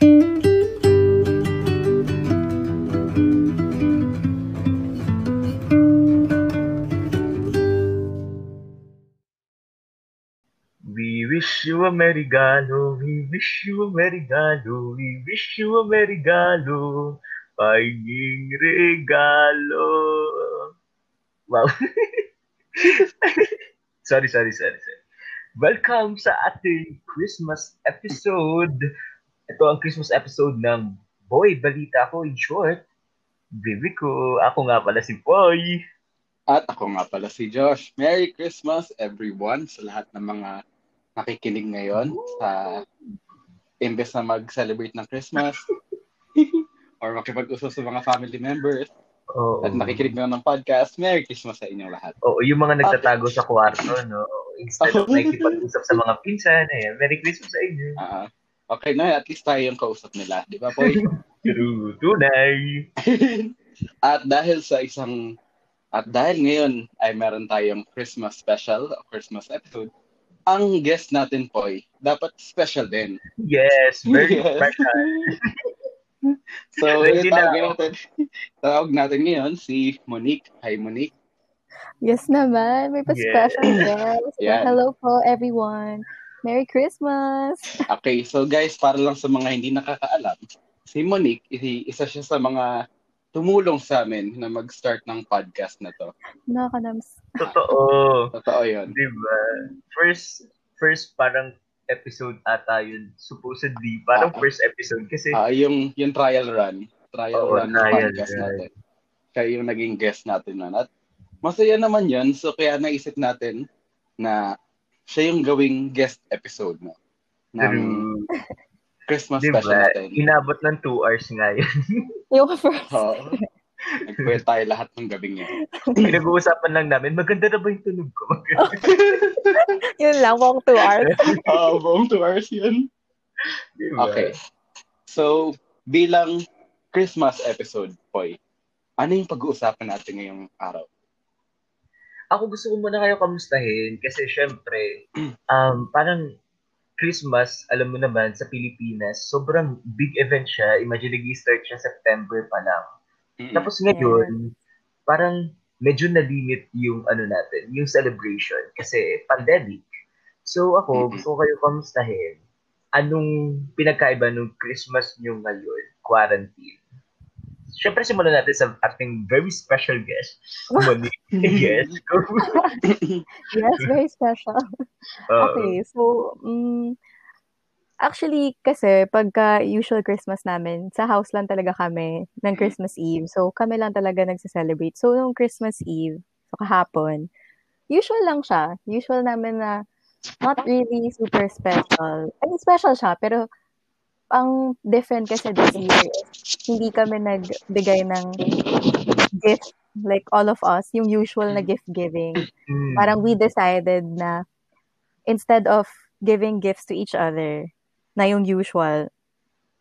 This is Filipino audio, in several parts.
We wish you a merry gallo, we wish you a merry gallo, we wish you a merry gallo, paging regalo. Wow. sorry, sorry, sorry, sorry. Welcome sa ating Christmas episode. Ito ang Christmas episode ng Boy, Balita Ko in short. Baby ko, ako nga pala si Boy. At ako nga pala si Josh. Merry Christmas everyone sa lahat ng mga nakikinig ngayon sa imbes na mag-celebrate ng Christmas or makipag-usap sa mga family members Oo. at nakikinig na ng podcast, Merry Christmas sa inyong lahat. Oo, yung mga nagtatago sa kwarto, no? Instead of nakikipag-usap sa mga pinsan, eh, Merry Christmas sa inyo. Ah, okay na, at least tayo yung kausap nila, di ba, Poy? True, tunay. at dahil sa isang at dahil ngayon ay meron tayong Christmas special, o Christmas episode, ang guest natin, Poy, dapat special din. Yes, very Yes. special. So, Ready yung na tawag ako. natin, tawag natin ngayon si Monique. Hi, Monique. Yes naman, may Yes. pa-special guest. Yan. Hello po everyone. Merry Christmas! Okay, so guys, para lang sa mga hindi nakakaalam, si Monique, isa siya sa mga tumulong sa amin na mag-start ng podcast na to. Nakakanams. Totoo. Totoo yun. Di ba? First, first parang episode ata yun, supposedly. Parang Ah. first episode kasi Ah, yung, yung trial run. Trial Oo, run ng trial podcast run. natin. Kaya yung naging guest natin nun. At masaya naman yun. So, kaya naisip natin na siya yung gawing guest episode no? ng. Christmas Di special natin. Inabot ng two hours nga yun. Yung first. Oo. Nagkwet tayo lahat ng gabing yun. Pinag-uusapan lang namin, maganda na ba yung tunog ko? Yun lang, pong two hours. Oo, buong two hours yun. Di ba? Okay. So, bilang Christmas episode, Poy, ano yung pag-uusapan natin ngayong araw? Ako gusto ko muna kayo kamustahin kasi syempre, um, parang Christmas, alam mo naman, sa Pilipinas, sobrang big event siya. Imagine, nag-start siya September pa lang. Tapos ngayon, parang medyo na-limit yung ano natin, yung celebration kasi pandemic. So ako, gusto ko kayo kamustahin. Anong pinagkaiba ng Christmas nyo ngayon, quarantine? Siyempre, simulan natin sa ating very special guest, Monique. yes. Yes, very special. Oo. Okay, so, um, actually, kasi, pagka usual Christmas namin, sa house lang talaga kami ng Christmas Eve. So, kami lang talaga nagsa-celebrate. So, nung Christmas Eve, so kahapon, usual lang siya. Usual namin na not really super special. I mean, special siya, pero ang different kasi this year is hindi kami nagbigay ng gift like all of us, yung usual na gift giving Mm. parang we decided na instead of giving gifts to each other na yung usual,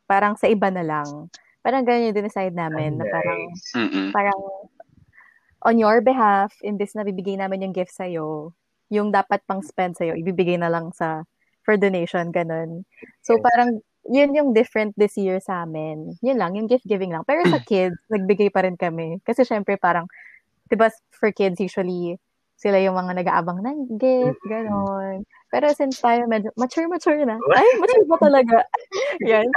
parang sa iba na lang. Parang ganyan yung decide namin na parang Nice. Mm-mm. parang on your behalf, imbes na bibigay namin yung gift sa'yo, yung dapat pang spend sa'yo, ibibigay na lang sa for donation, ganun. So parang yun yung different this year sa amin. Yun lang, yung gift giving lang. Pero sa kids, nagbigay pa rin kami. Kasi syempre parang, di ba for kids usually, sila yung mga nag-aabang ng gift, gano'n. Pero since tayo medyo mature-mature na. Ay, mature ba talaga? Yan.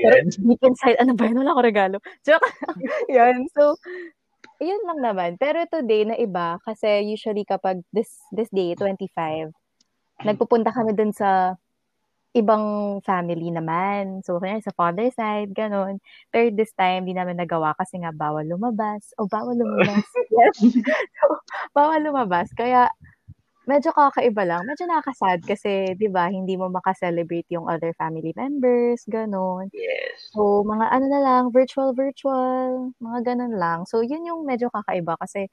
Pero deep inside, ano ba yun? Wala ko regalo. Joke. Yan. So, yun lang naman. Pero today na iba, kasi usually kapag this this day, 25, nagpupunta kami dun sa ibang family naman. So, kanya sa father side, ganun. Pero this time, di namin nagawa kasi nga bawal lumabas. O, bawal lumabas. yes. So, bawal lumabas. Kaya, medyo kakaiba lang. Medyo nakakasad kasi, di ba, hindi mo makaselebrate yung other family members, ganun. Yes. So, mga ano na lang, virtual, virtual, mga ganun lang. So, yun yung medyo kakaiba kasi,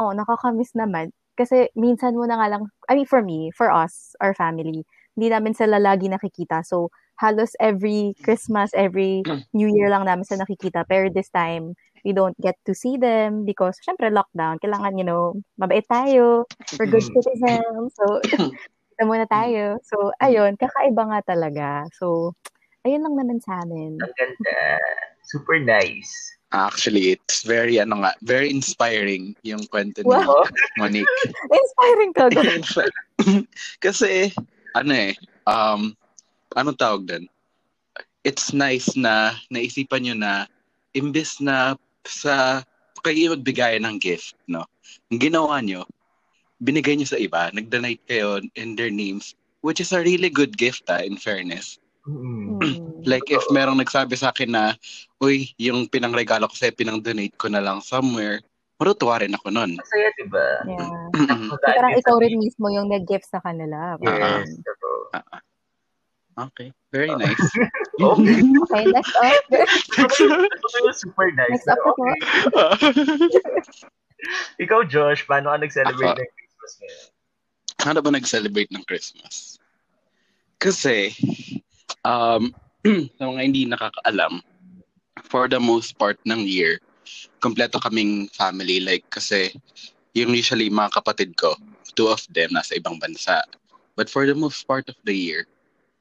oh, nakakamiss naman. Kasi minsan mo na nga lang, I mean, for me, for us, our family, hindi namin sila lagi nakikita. So, halos every Christmas, every New Year lang namin sila nakikita. Pero this time, we don't get to see them because, syempre, lockdown. Kailangan, you know, mabait tayo. We're good citizens. So, kita muna tayo. So, ayun, kakaiba nga talaga. So, ayun lang naman sa amin. Ang ganda. Super nice. Actually, it's very, ano nga, very inspiring yung kwento ni Wow. Monique. Inspiring ka. Kasi, ano eh, um, anong tawag doon? It's nice na naisipan nyo na imbes na sa kayo magbigay ng gift, no? Ang ginawa nyo, binigay nyo sa iba, nag-donate kayo in their names, which is a really good gift, ah, in fairness. Mm. Like, if merong nagsabi sa akin na, uy, yung pinangregalo ko sa'yo, pinang-donate ko na lang somewhere, matutuwa rin ako nun. Masaya, di ba? Yeah. So, parang ikaw rin mismo yung nag-gift sa kanila. Yes. totoo. Okay, very nice. Okay. Okay, next up. Super nice. Next up. Okay. Ikaw, Josh, paano ka nag-celebrate Ako. ng Christmas ngayon? Paano ba nag-celebrate ng Christmas? Kasi, um, sa mga hindi nakakaalam, for the most part ng year, kompleto kaming family. Like, kasi, yung usually mga kapatid ko, two of them nasa ibang bansa. But for the most part of the year,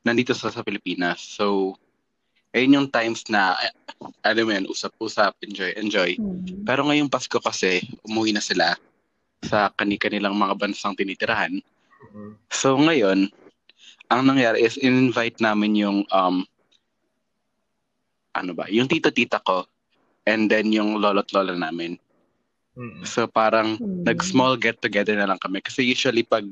nandito sa, sa Pilipinas. So, ayun yung times na, alam mo yun, usap-usap, enjoy, enjoy. Mm. Pero ngayong Pasko kasi, umuwi na sila sa kani-kanilang mga bansang tinitirahan. Mhm. So ngayon, ang nangyari is in-invite namin yung um ano ba, yung tito-tita ko and then yung lolo't lola namin. Mhm. So parang Mm. nag-small get together na lang kami kasi usually pag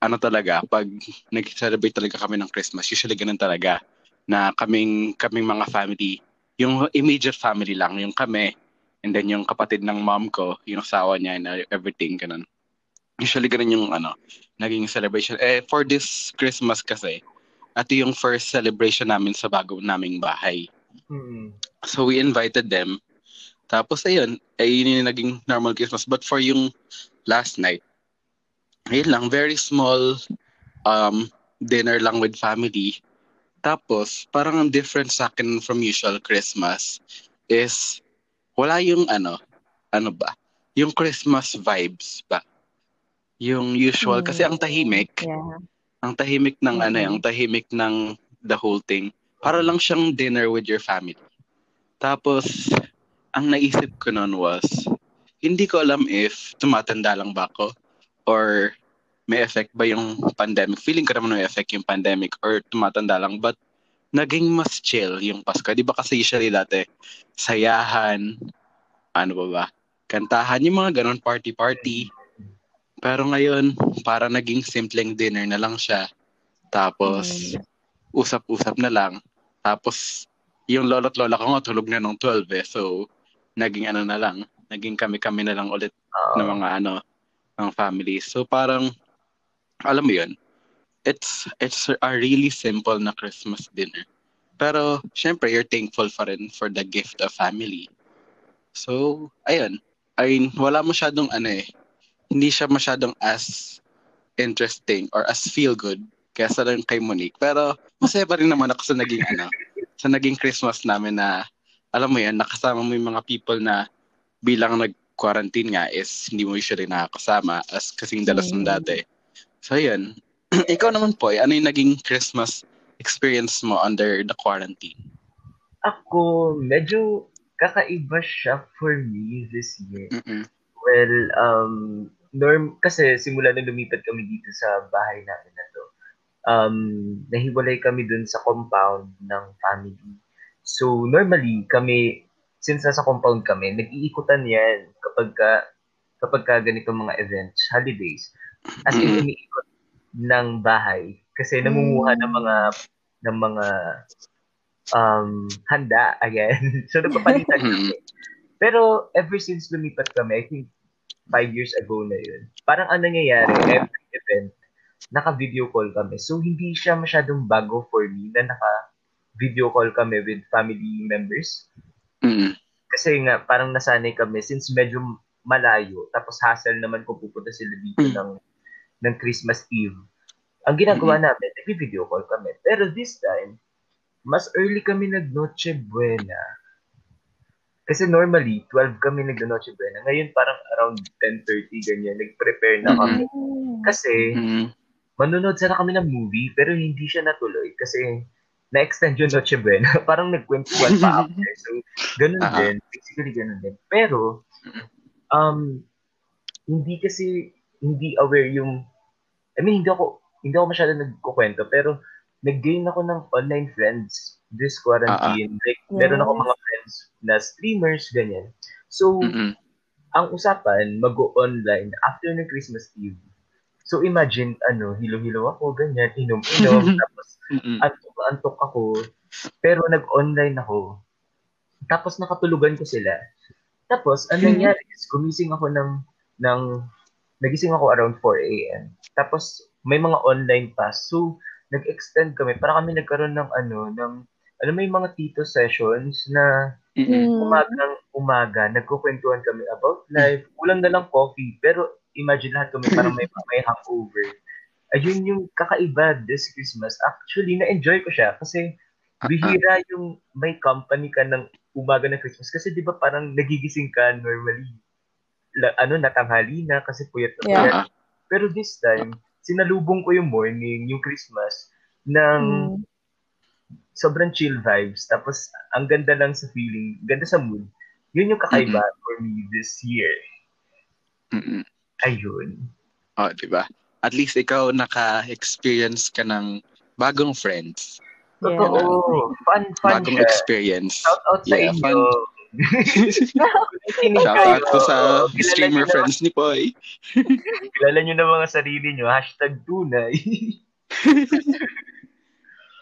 ano talaga, pag nag-celebrate talaga kami ng Christmas, usually ganun talaga na kaming kaming mga family, yung immediate family lang, yung kami and then yung kapatid ng mom ko, yung asawa niya and everything ganun. Usually ganun yung ano, naging celebration. Eh for this Christmas kasi, ito yung first celebration namin sa bago naming bahay. Mhm. So we invited them. Tapos ayun, ay yun yung naging normal Christmas. But for yung last night, ayun lang, very small um, dinner lang with family. Tapos, parang ang different sa akin from usual Christmas is wala yung ano, ano ba? Yung Christmas vibes ba? Yung usual. Kasi ang tahimik, Yeah. ang tahimik ng ano, Mhm. ang tahimik ng the whole thing. Para lang siyang dinner with your family. Tapos, ang naisip ko noon was, hindi ko alam if tumatanda lang ba ako or may effect ba yung pandemic. Feeling ko naman may effect yung pandemic or tumatanda lang. But, naging mas chill yung Pasko. Di ba kasi usually dati, sayahan, ano ba ba, kantahan, yung mga ganon, party-party. Pero ngayon, para naging simpleng dinner na lang siya. Tapos, usap-usap na lang. Tapos, yung lolo't lola ko nga tulog na nung 12 eh. So, naging ano na lang. Naging kami-kami na lang ulit Oo. ng mga ano, ng family. So, parang, alam mo yun, it's, it's a really simple na Christmas dinner. Pero, syempre, you're thankful pa rin for the gift of family. So, ayun. Ay, wala masyadong ano eh. Hindi siya masyadong as interesting or as feel good kaysa lang kay Monique. Pero, masaya pa rin naman ako sa naging ano, sa naging Christmas namin na, alam mo yan, nakasama mo yung mga people na bilang nag-quarantine nga is hindi mo usually nakakasama as kasing dalas ng Mm. dati. So, yun. Ikaw naman po, ano yung naging Christmas experience mo under the quarantine? Ako, medyo kakaiba siya for me this year. Mm-mm. Well, um, norm, kasi simula nung lumipat kami dito sa bahay namin na um, nahiwalay kami dun sa compound ng family. So, normally, kami, since nasa compound kami, nag-iikutan yan kapag ka, kapag ka ganito mga events, holidays. As in, umiikot ng bahay. Kasi namumuha ng mga, ng mga, um, handa, ayan. so, nagpapalitan kami. Pero ever since lumipat kami, I think five years ago na yun, parang ang nangyayari, every event, naka-video call kami. So, hindi siya masyadong bago for me na naka-video call kami with family members. Mm-mm. Kasi nga, parang nasanay kami since medyo malayo. Tapos hassle naman kung pupunta sila dito Mm. ng, ng Christmas Eve. Ang ginagawa namin, nag-video call kami. Pero this time, mas early kami nag-Noche Buena. Kasi normally, 12 kami nag-Noche Buena. Ngayon parang around 10.30, ganyan. Nag-prepare na kami. Mm. Kasi, Mm-mm. Manonood sana kami ng movie, pero hindi siya natuloy. Kasi, na-extend yung Noche Buena. Parang nagkwentuhan pa after. So, ganun Ah. din. Basically, ganun din. Pero, um, hindi kasi, hindi aware yung, I mean, hindi ako, hindi ako masyado nagkukwento, pero nag-gain ako ng online friends this quarantine. Like, meron ako mga friends na streamers, ganyan. So, Mm-mm. ang usapan, mag-online after ng Christmas Eve. So, imagine, ano, hilo-hilo ako, ganyan, inom-inom, tapos antok-antok ako, pero nag-online ako. Tapos nakatulugan ko sila. Tapos, ang nangyari is, gumising ako ng, ng, nagising ako around 4 a.m. Tapos, may mga online pass. So, nag-extend kami. Para kami nagkaroon ng ano, ng, alam mo yung mga tito sessions na Mm-mm. Mm. umagang umaga, nagkukwentuhan kami about life. Kulang na lang coffee, pero imagine lahat kami parang may, may hangover. Ayun yung kakaiba this Christmas. Actually, na-enjoy ko siya kasi bihira yung may company ka ng umaga ng Christmas. Kasi di ba parang nagigising ka normally, la, ano, natanghali na kasi puyat na Yeah. puyat. Ah, Pero this time, sinalubong ko yung morning, yung Christmas, ng Mm. sobrang chill vibes. Tapos, ang ganda lang sa feeling, ganda sa mood. Yun yung kakaiba for me this year. mm-mm. Ayun. Oh, di ba? At least ikaw naka-experience ka ng bagong friends. Yeah. Totoo. Fun, fun bagong siya. experience. Shout out sa Yeah, inyo. Shout out kayo. ko sa Kilala streamer na- friends ni Poy. Kilala nyo na mga sarili nyo. Hashtag tunay.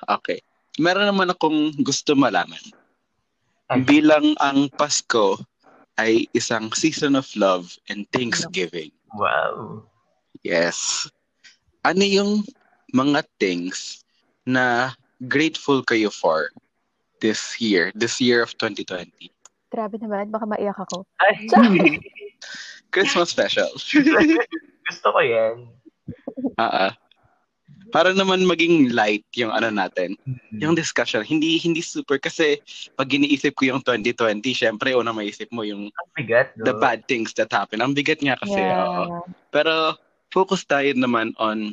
Okay. Meron naman akong gusto malaman. Ay. Bilang ang Pasko ay isang season of love and Thanksgiving. Wow. Yes. Ano yung mga things na grateful kayo for this year, this year of 2020? Grabe naman, baka maiyak ako. Ay, Christmas special. gusto ko yan. Ah, ah. Para naman maging light yung ano natin, yung discussion. Hindi hindi super kasi pag iniisip ko yung 2020, syempre una maisip mo yung bigat, no? the bad things that happen. Ang bigat nga kasi. oo. Yeah. Pero focus tayo naman on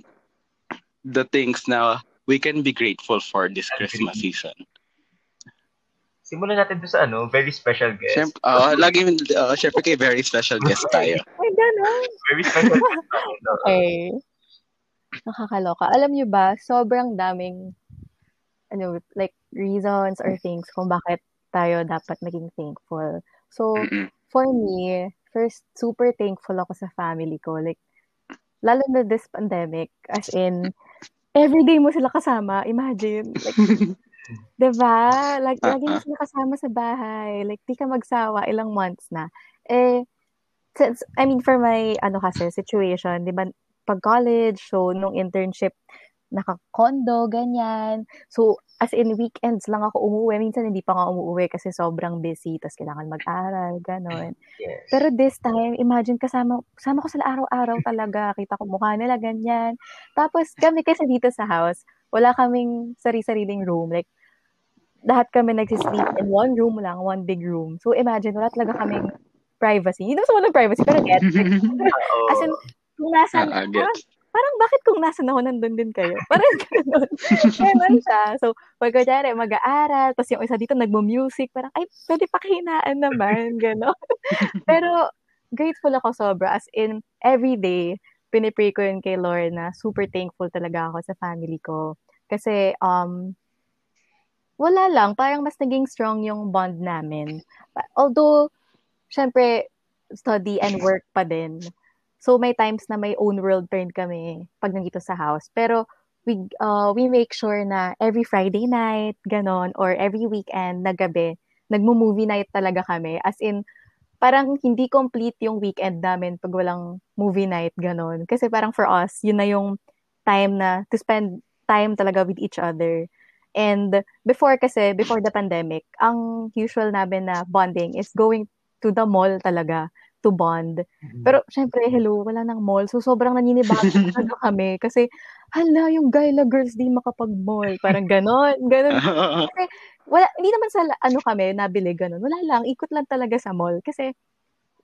the things na we can be grateful for this. Christmas season. Simulan natin to sa ano, very special guest. Siyempre, uh, lagi, uh, syempre kay very special guest tayo. Ay, gano'n. Very special guest. no? Okay. Nakakaloka. Alam niyo ba, sobrang daming ano, like reasons or things kung bakit tayo dapat maging thankful. So, for me, first, super thankful ako sa family ko. Like, lalo na this pandemic, as in, everyday mo sila kasama. Imagine. Like, diba? Like, lagi mo sila kasama sa bahay. Like, di ka magsawa ilang months na. Eh, since, I mean, for my, ano kasi, situation, di ba, pag college, so, nung internship, naka-condo, ganyan. So, as in, weekends lang ako umuwi. Minsan, hindi pa nga umuwi kasi sobrang busy. Tapos, kailangan mag-aral, gano'n. Yes. Pero this time, imagine kasama, kasama ko sila araw-araw talaga. Kita ko mukha nila, ganyan. Tapos kami kasi dito sa house, wala kaming sari-sariling room. Like, lahat kami nagsisleep in one room lang, one big room. So imagine, wala talaga kaming privacy. Hindi naman sa privacy, pero get. As in, kung nasan, Ah, ah, parang, parang bakit kung nasan ako, nandun din kayo? Parang ganun. ganun siya. So, pag kunyari, mag-aaral, tapos yung isa dito nagmo-music, parang, ay, pwede pakihinaan naman, gano'n. Pero, grateful ako sobra. As in, every day, pinipray ko yun kay Lord na super thankful talaga ako sa family ko. Kasi, um, wala lang, parang mas naging strong yung bond namin. Although, syempre, study and work pa din. So, may times na may own world turn kami pag nandito sa house. Pero, we, uh, we make sure na every Friday night, ganon, or every weekend na gabi, nagmo-movie night talaga kami. As in, parang hindi complete yung weekend namin pag walang movie night, ganon. Kasi parang for us, yun na yung time na to spend time talaga with each other. And before kasi, before the pandemic, ang usual namin na bonding is going to the mall talaga to bond. Pero syempre, hello, wala nang mall. So sobrang naninibago kami kasi hala, yung Gala girls di makapag-mall. Parang ganon, ganon. Wala, hindi naman sa ano kami nabili ganon. Wala lang, ikot lang talaga sa mall kasi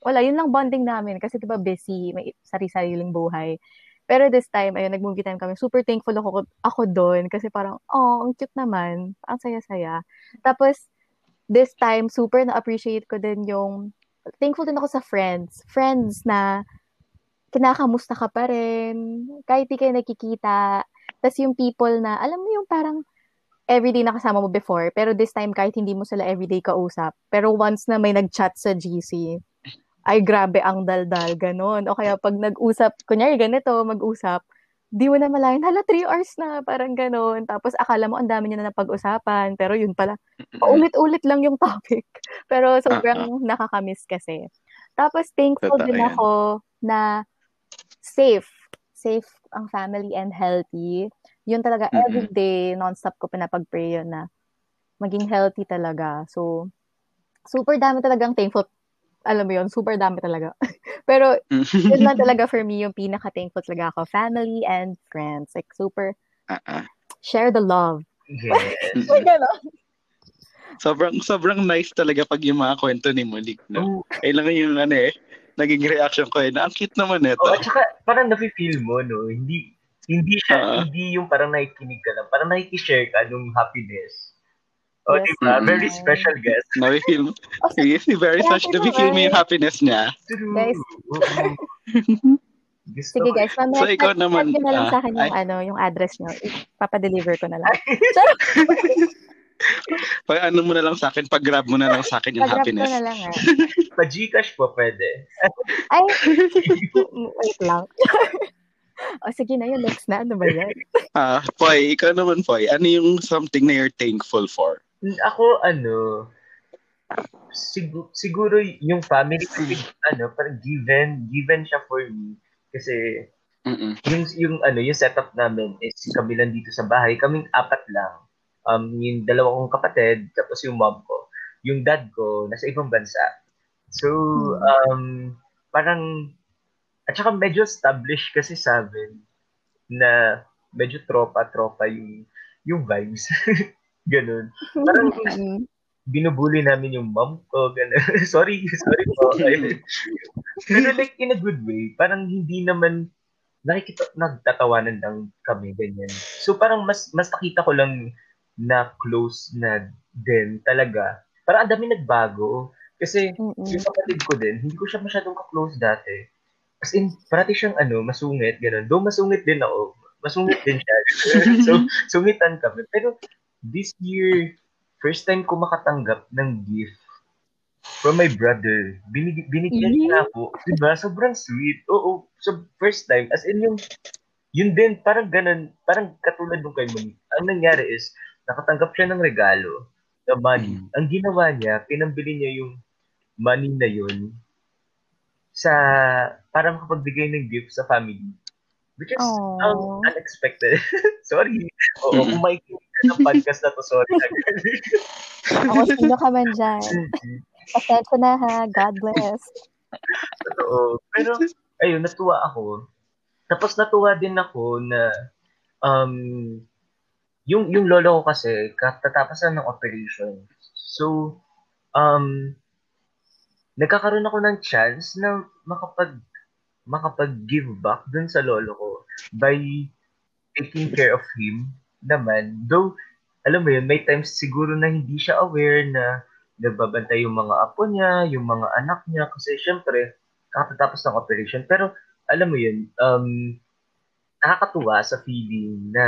wala, yun lang bonding namin kasi 'di ba busy, may sari-sariling buhay. Pero this time, ayun, nag-movie time kami. Super thankful ako, ako doon kasi parang, oh, ang cute naman. Ang saya-saya. Tapos, this time, super na-appreciate ko din yung, thankful din ako sa friends. Friends na kinakamusta ka pa rin, kahit di kayo nakikita. Tapos yung people na, alam mo yung parang, everyday nakasama mo before, pero this time kahit hindi mo sila everyday kausap, pero once na may nag-chat sa GC, ay grabe ang daldal, ganun. O kaya pag nag-usap, kunyari ganito, mag-usap, di mo na malayan, hala, three hours na, parang ganun. Tapos akala mo ang dami niya na napag-usapan, pero yun pala, paulit-ulit lang yung topic. Pero sobrang uh-huh. nakakamiss kasi. Tapos thankful din ako na safe. Safe ang family and healthy. Yun talaga, mm-hmm. everyday, non-stop ko pinapag-pray yun na maging healthy talaga. So, super dami talagang thankful alam mo yun, super dami talaga. Pero, yun lang talaga for me, yung pinaka-thankful talaga ako. Family and friends. Like, super, uh-uh. share the love. Yes. sobrang, sobrang nice talaga pag yung mga kwento ni Monique, no? Oh. lang yung, ano eh, naging reaction ko eh, na ang cute naman ito. Oh, at saka, parang nafe-feel mo, no? Hindi, hindi siya, uh-huh. hindi yung parang nakikinig ka lang. Parang nakikishare ka nung happiness Oh, yes. diba? Very special guest. Nabi-feel mo. Yes, very touched. Nabi-feel mo yung happiness niya. Guys. Sige guys, mamaya so, ikaw naman, na lang sa akin yung, ano, yung address nyo. Papadeliver ko na lang. pag ano mo na lang sa akin, pag grab mo na lang sa akin yung pag happiness. Pag grab na lang eh. pa Gcash po pwede. Ay, wait lang. o sige na yun, next na. Ano ba yan? Ah, uh, Poy, ikaw naman, Poy. Ano yung something na you're thankful for? Ako, ano, siguro, siguro yung family ano, parang given, given siya for me. Kasi, Mm-mm. yung, yung, ano, yung setup namin is kami lang dito sa bahay. Kaming apat lang. Um, yung dalawa kong kapatid, tapos yung mom ko. Yung dad ko, nasa ibang bansa. So, hmm. um, parang, at saka medyo established kasi sa amin na medyo tropa-tropa yung, yung vibes. Ganun. Parang binubuli namin yung mom ko. Ganun. sorry, sorry po. Pero like in a good way. Parang hindi naman nakikita, nagtatawanan lang kami, ganyan. So parang mas, mas nakita ko lang na close na din talaga. Parang ang dami nagbago. Kasi Mm-mm. yung kapatid ko din, hindi ko siya masyadong ka-close dati. As in, parati siyang ano, masungit, gano'n. Though masungit din ako, masungit din siya. so, sungitan kami. Pero this year, first time ko makatanggap ng gift from my brother. Binig binigyan mm-hmm. niya ako. Diba? Sobrang sweet. Oo. So, first time. As in yung, yun din, parang ganun, parang katulad nung kay Monique. Ang nangyari is, nakatanggap siya ng regalo, the money. Mm-hmm. Ang ginawa niya, pinambili niya yung money na yun sa, para makapagbigay ng gift sa family. Which is um, unexpected. sorry. Oo, mm-hmm. kung may ng podcast na to, sorry. Ako, sino ka man dyan? Pasensya na ha. God bless. Totoo. Pero, ayun, natuwa ako. Tapos natuwa din ako na um, yung yung lolo ko kasi katatapos na ng operation. So um nagkakaroon ako ng chance na makapag makapag-give back dun sa lolo ko by taking care of him naman. Though, alam mo yun, may times siguro na hindi siya aware na nagbabantay yung mga apo niya, yung mga anak niya, kasi syempre, kakatapos ng operation. Pero, alam mo yun, um, nakakatuwa sa feeling na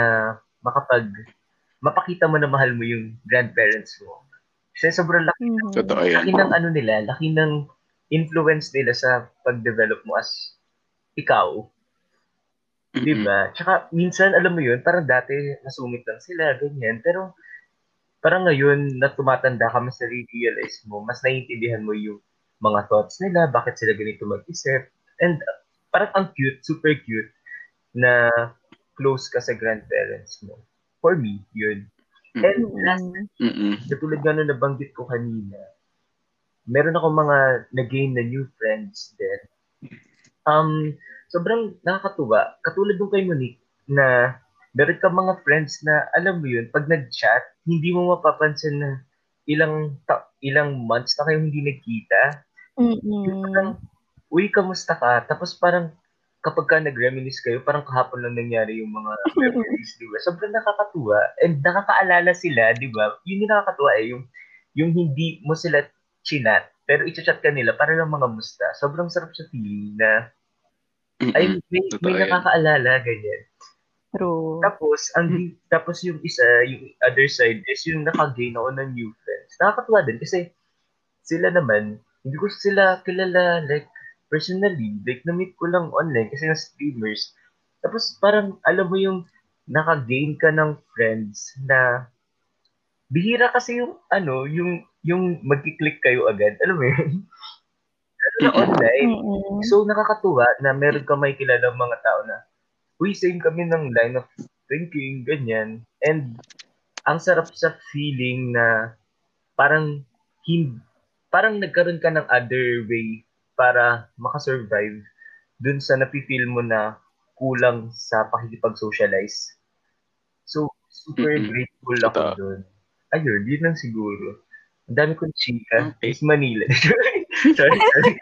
makapag, mapakita mo na mahal mo yung grandparents mo. Kasi sobrang laki, mm-hmm. Totoo yan. laki ng ano nila, laki ng influence nila sa pag-develop mo as ikaw, mm-hmm. di ba? Tsaka minsan, alam mo yun, parang dati nasungit lang sila, ganyan. Pero parang ngayon na tumatanda ka, mas na-realize mo, mas naiintindihan mo yung mga thoughts nila, bakit sila ganito mag-isip. And uh, parang ang cute, super cute, na close ka sa grandparents mo. For me, yun. Mm-hmm. And last, mm-hmm. katulad nga na nabanggit ko kanina, meron ako mga nag-gain na new friends din um, sobrang nakakatuwa. Katulad nung kay Monique na meron ka mga friends na alam mo yun, pag nag-chat, hindi mo mapapansin na ilang ta- ilang months na kayo hindi nagkita. Mm-hmm. Parang, uy, kamusta ka? Tapos parang kapag ka nag-reminisce kayo, parang kahapon lang nangyari yung mga memories, di ba? Sobrang nakakatuwa. And nakakaalala sila, di ba? Yun yung nakakatuwa eh, yung, yung hindi mo sila chinat, pero i-chat ka nila para lang mga musta. Sobrang sarap sa feeling na, ay, may, may nakakaalala, ganyan. True. Tapos, ang, tapos yung isa, yung other side is yung naka-gain ako ng new friends. Nakakatuwa din kasi sila naman, hindi ko sila kilala like personally, like, na-meet ko lang online kasi ng streamers. Tapos, parang, alam mo yung naka-gain ka ng friends na bihira kasi yung, ano, yung, yung magkiklik kayo agad. Alam mo yun? na online. So, nakakatuwa na meron ka may kilala mga tao na, uy, same kami ng line of thinking, ganyan. And, ang sarap sa feeling na parang hindi, parang nagkaroon ka ng other way para makasurvive dun sa napifeel mo na kulang sa pakikipag-socialize. So, super mm-hmm. grateful ako Ito. dun. Ayun, yun lang siguro. Ang dami kong chika. Okay. Is Manila. sorry, sorry.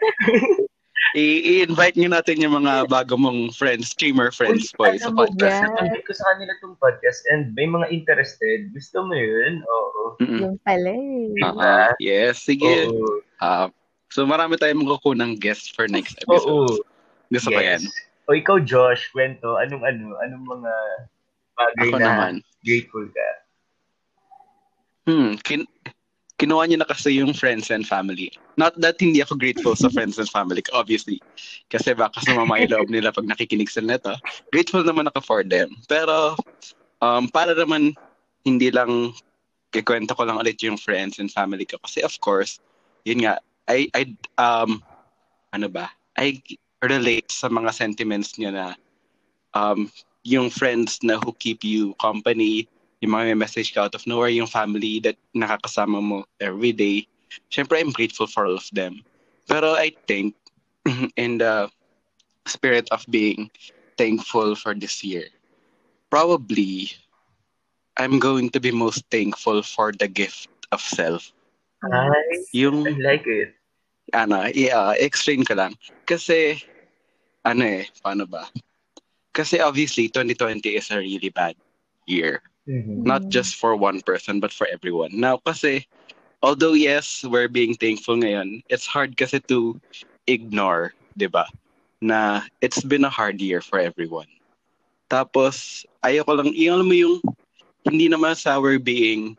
I-invite nyo natin yung mga bago mong friends, streamer friends po sa podcast. Yeah. Nabanggit ko sa kanila itong podcast and may mga interested. Gusto mo yun? Oo. Yung pala eh. Uh-huh. Yes, sige. Oo. Uh, So marami tayong magkukunang guest for next episode. Oo. Gusto yes. pa yan? O ikaw, Josh, kwento, anong ano, anong mga bagay Ako na naman. grateful ka? Hmm, kin kinuha niyo na kasi yung friends and family. Not that hindi ako grateful sa friends and family, obviously. Kasi baka sumama yung loob nila pag nakikinig sila nito. Grateful naman ako for them. Pero, um, para naman hindi lang kikwento ko lang ulit yung friends and family ko. Kasi of course, yun nga, I I um ano ba? I relate sa mga sentiments niya na um yung friends na who keep you company, yung mga may message ka out of nowhere, yung family that nakakasama mo every day. Siyempre, I'm grateful for all of them. Pero I think, in the spirit of being thankful for this year, probably I'm going to be most thankful for the gift of self. Nice. Yung, I like it. Ano, i-uh, explain ko lang. Kasi, ano eh, paano ba? Kasi obviously, 2020 is a really bad year. Mm-hmm. Not just for one person, but for everyone. Now, kasi, although yes, we're being thankful ngayon, it's hard kasi to ignore, di ba? Na it's been a hard year for everyone. Tapos, ayoko lang, yung mo yung, hindi naman sa we're being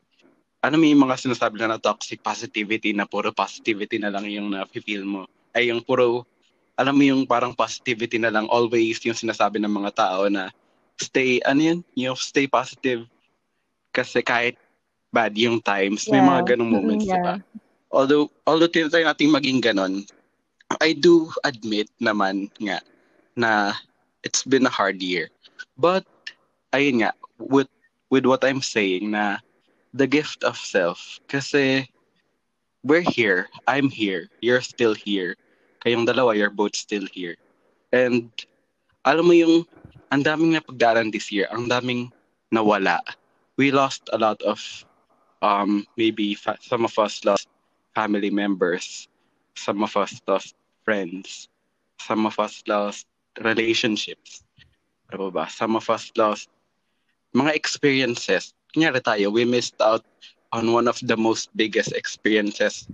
ano may mga sinasabi na, na toxic positivity na puro positivity na lang yung na-feel mo. Ay yung puro, alam mo yung parang positivity na lang always yung sinasabi ng mga tao na stay, ano yun, yung stay positive. Kasi kahit bad yung times, yeah. may mga ganong moments, yeah. diba? Although, although tinatry natin maging ganon, I do admit naman nga na it's been a hard year. But, ayun nga, with, with what I'm saying na the gift of self. Kasi we're here. I'm here. You're still here. Kayong dalawa, you're both still here. And alam mo yung ang daming napagdaanan this year, ang daming nawala. We lost a lot of um maybe fa- some of us lost family members, some of us lost friends, some of us lost relationships. Ano ba? Some of us lost mga experiences kunyari tayo, we missed out on one of the most biggest experiences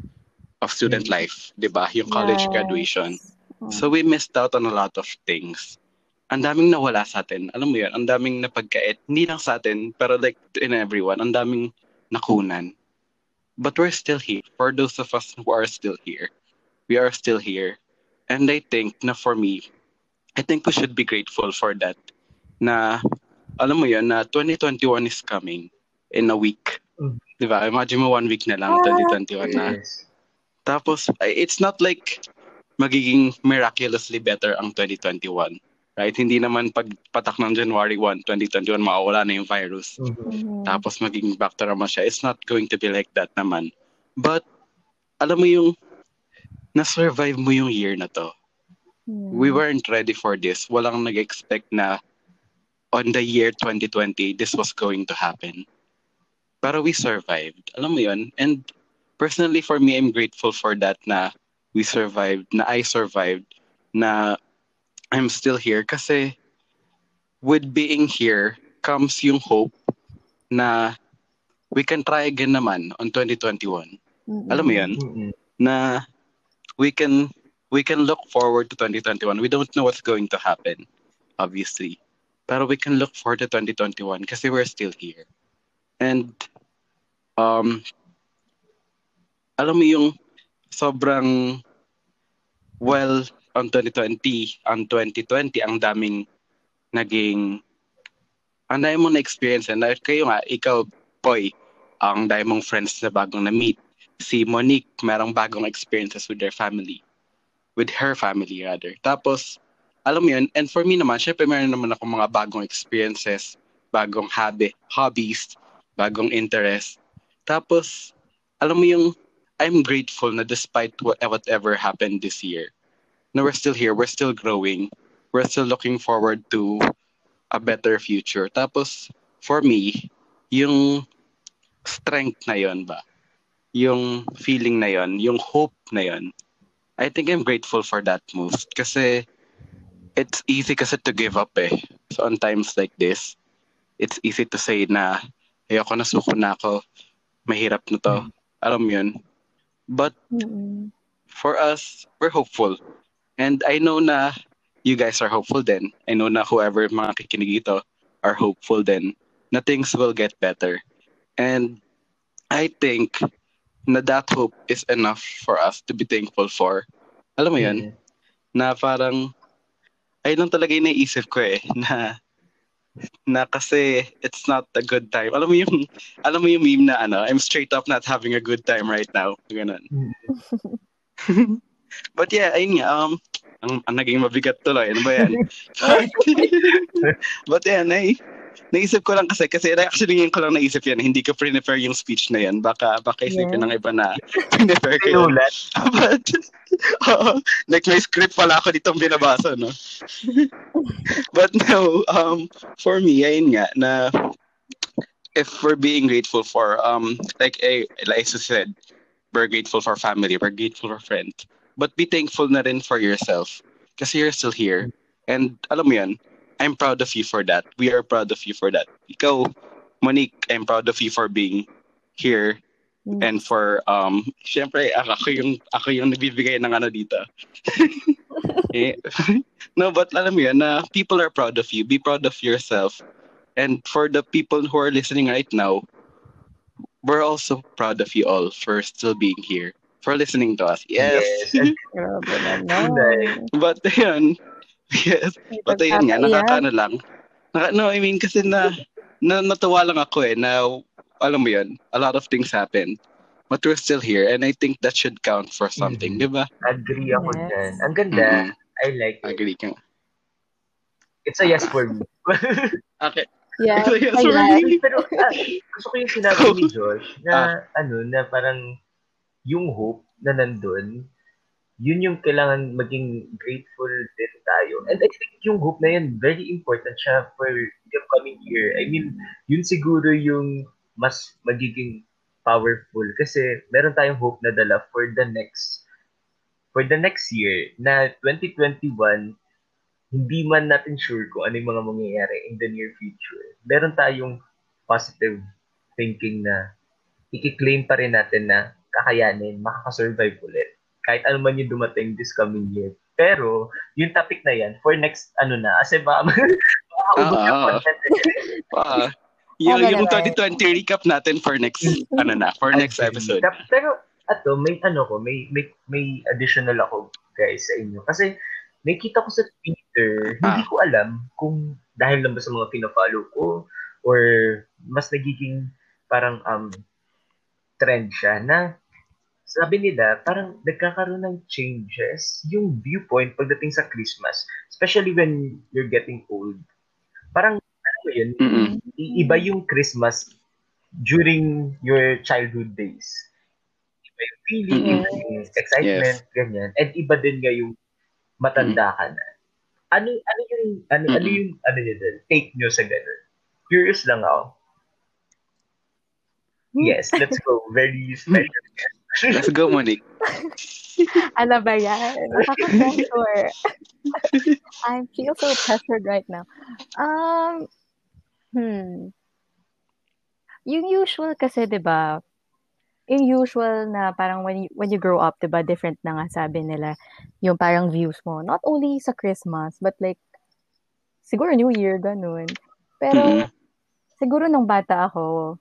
of student life, di ba? Yung college yes. graduation. Mm. So we missed out on a lot of things. Ang daming nawala sa atin. Alam mo yun, ang daming napagkait. Hindi lang sa atin, pero like in everyone, ang daming nakunan. But we're still here. For those of us who are still here, we are still here. And I think na for me, I think we should be grateful for that. Na alam mo yun, na 2021 is coming in a week. Mm. Di ba? Imagine mo one week na lang, 2021 na. Tapos, it's not like magiging miraculously better ang 2021. Right? Hindi naman pagpatak ng January 1, 2021, mawawala na yung virus. Mm-hmm. Tapos magiging back to normal siya. It's not going to be like that naman. But, alam mo yung, na-survive mo yung year na to. Mm. We weren't ready for this. Walang nag-expect na on the year 2020, this was going to happen. Pero we survived. Alam mo yun? And personally for me, I'm grateful for that na we survived, na I survived, na I'm still here kasi with being here comes yung hope na we can try again naman on 2021. Mm-mm. Alam mo yun? Mm-mm. Na we can we can look forward to 2021. We don't know what's going to happen, obviously. Pero we can look forward to 2021 kasi we're still here. And um alam mo yung sobrang well on 2020, on 2020 ang daming naging ang dami mong na-experience na kayo nga, ikaw, Poy, ang dami mong friends na bagong na-meet. Si Monique, merong bagong experiences with their family. With her family, rather. Tapos, alam mo yun, and for me naman, syempre meron naman ako mga bagong experiences, bagong habit, hobbies, bagong interest. Tapos, alam mo yung, I'm grateful na despite what, whatever happened this year, na we're still here, we're still growing, we're still looking forward to a better future. Tapos, for me, yung strength na yon ba? Yung feeling na yon, yung hope na yon. I think I'm grateful for that most. Kasi, it's easy kasi to give up eh. So, on times like this, it's easy to say na, ayoko na, suko na ako, mahirap na to. Alam mo yun? But, for us, we're hopeful. And I know na you guys are hopeful then. I know na whoever mga kikinig ito are hopeful then na things will get better. And I think na that hope is enough for us to be thankful for. Alam mo yun? Mm. Na parang, ayun lang talaga yung naisip ko eh, na na kasi it's not a good time. Alam mo yung alam mo yung meme na ano, I'm straight up not having a good time right now. Ganun. But yeah, ayun nga, um, ang, ang naging mabigat tuloy. Ano ba yan? But yeah, nay, naisip ko lang kasi, kasi actually ngayon ko lang naisip yan, hindi ko prepare yung speech na yan. Baka, baka isipin Yeah. ng iba na prepare ko yun. But, oo, like may script pala ako ditong binabasa, no? But no, um, for me, ayun nga, na if we're being grateful for, um, like, eh, like I said, we're grateful for family, we're grateful for friends. But be thankful na rin for yourself. Kasi you're still here. And alam mo yun, I'm proud of you for that. We are proud of you for that. Ikaw, Monique, I'm proud of you for being here Mm. and for um syempre ako ako yung ako yung nagbibigay ng ano dito. eh, no, but alam mo yun, na people are proud of you. Be proud of yourself. And for the people who are listening right now, we're also proud of you all for still being here, for listening to us. Yes. Yes. Grabe Tunay. naman. But yun, yes. But ayun nga, nakakaano lang. Naka, no, I mean, kasi na, na, natuwa lang ako eh, na, alam mo yun, a lot of things happened. But we're still here, and I think that should count for something, Mhm. di ba? Agree ako Yes. dyan. Ang ganda. Mhm. I like it. Agree ka. It's a yes for me. Okay. Yeah, So, yes, I for like. me. Pero ah, gusto ko yung sinabi ni Josh na ano na parang yung hope na nandun, yun yung kailangan maging grateful din tayo. And I think yung hope na yun, very important siya for the upcoming year. I mean, yun siguro yung mas magiging powerful kasi meron tayong hope na dala for the next for the next year na 2021 hindi man natin sure kung ano yung mga mangyayari in the near future. Meron tayong positive thinking na i-claim pa rin natin na kakayanin, makakasurvive ulit. Kahit ano man yung dumating this coming year. Pero, yung topic na yan, for next, ano na, kasi baka, baka ubos yung Ah. content. Ah, yung, Tama yung naman. 2020 recap natin for next, ano na, for next episode. Pero, ato, may ano ko, may, may, may additional ako, guys, sa inyo. Kasi, nakita ko sa Twitter, hindi Ah. ko alam kung dahil lang ba sa mga pinafollow ko or mas nagiging parang um trend siya na sabi nila, parang nagkakaroon ng changes yung viewpoint pagdating sa Christmas. Especially when you're getting old. Parang, ano yun, Mm-mm. iba yung Christmas during your childhood days. Iba yung feeling, Mm-mm. iba yung excitement, ganyan. And iba din nga yung matanda ka na. Ano ano yung ano ano Mm-mm. yung ano din? Take nyo sa ganun. Curious lang ako. Yes, let's go. Very special. Let's go, Monique. Ano ba yan? Nakaka-pressure. I feel so pressured right now. Um, hmm. Yung usual kasi, di ba, yung usual na parang when you, when you grow up, di ba, different na nga sabi nila, yung parang views mo. Not only sa Christmas, but like, siguro New Year, ganun. Pero, mm-hmm. siguro nung bata ako,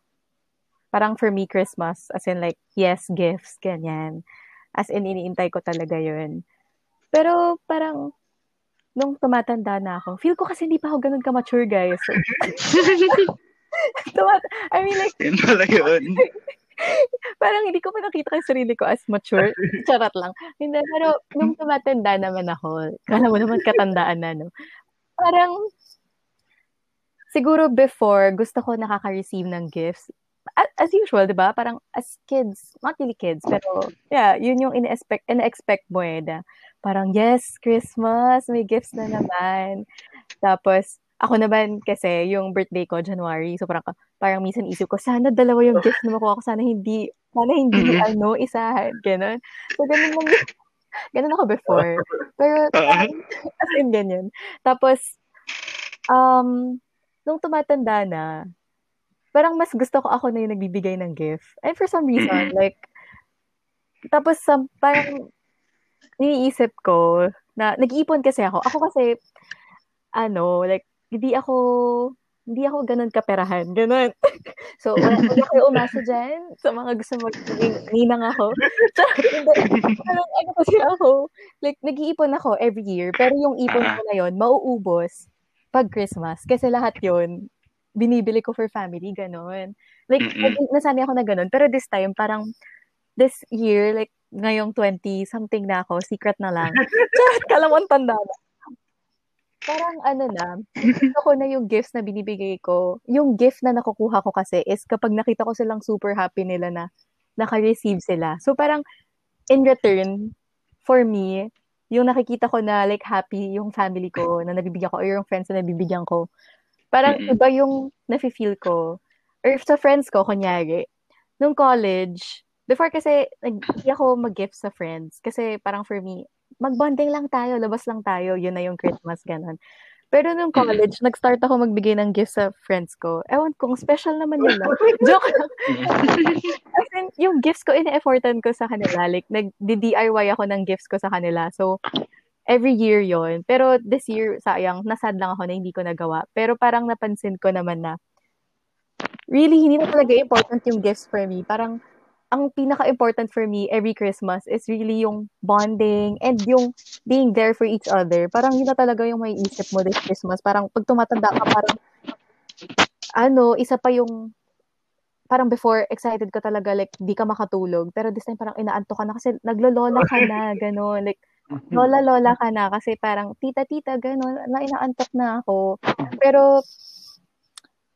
parang for me, Christmas, as in like, yes, gifts, ganyan. As in, iniintay ko talaga yun. Pero, parang, nung tumatanda na ako, feel ko kasi hindi pa ako ganun ka-mature, guys. So, Tumat- I mean, like, yun pala yun. parang hindi ko pa nakita yung sarili ko as mature. Charot lang. Hindi, pero nung tumatanda naman ako, kala mo naman katandaan na, no? Parang, siguro before, gusto ko nakaka-receive ng gifts. As, usual, di ba? Parang as kids, not really kids, pero yeah, yun yung ina-expect, ina-expect mo eh. Na, parang, yes, Christmas, may gifts na naman. Tapos, ako naman kasi, yung birthday ko, January, so parang, parang minsan isip ko, sana dalawa yung gift na makuha ko, sana hindi, sana hindi, mm-hmm. ano, isa, ganun. So, ganun lang, ganun ako before. Pero, um, as in, ganyan. Tapos, um, nung tumatanda na, parang mas gusto ko ako na yung nagbibigay ng gift. And for some reason, like, tapos, um, parang, iniisip ko, na, nag-iipon kasi ako. Ako kasi, ano, like, hindi ako hindi ako ganun kaperahan. Ganun. so, wala, wala kayo umasa dyan sa mga gusto magiging ninang ako. So, hindi. Parang ano kasi ako, like, nag-iipon ako every year, pero yung ipon ko na yon mauubos pag Christmas. Kasi lahat yon binibili ko for family, ganun. Like, mm-hmm. nasanay ako na ganun. Pero this time, parang, this year, like, ngayong 20, something na ako, secret na lang. Charot, kalamon tanda na parang ano na, gusto ko na yung gifts na binibigay ko. Yung gift na nakukuha ko kasi is kapag nakita ko silang super happy nila na naka-receive sila. So parang in return, for me, yung nakikita ko na like happy yung family ko na nabibigyan ko or yung friends na nabibigyan ko, parang mm-hmm. iba yung nafe-feel ko. Or sa friends ko, kunyari, nung college, before kasi, hindi ako mag-gift sa friends. Kasi parang for me, magbonding lang tayo, labas lang tayo, yun na yung Christmas, ganun. Pero nung college, nag-start ako magbigay ng gifts sa friends ko. Ewan kong special naman nila. Joke lang. As in, yung gifts ko, ina-effortan ko sa kanila. Like, nag-DIY ako ng gifts ko sa kanila. So, every year yon Pero this year, sayang, nasad lang ako na hindi ko nagawa. Pero parang napansin ko naman na, really, hindi na talaga important yung gifts for me. Parang, ang pinaka-important for me every Christmas is really yung bonding and yung being there for each other. Parang yun na talaga yung may isip mo this Christmas. Parang pag tumatanda ka, parang ano, isa pa yung parang before, excited ka talaga, like, di ka makatulog. Pero this time, parang inaanto ka na kasi naglolola ka na, gano'n. Like, lola-lola ka na kasi parang tita-tita, gano'n, na inaantok na ako. Pero,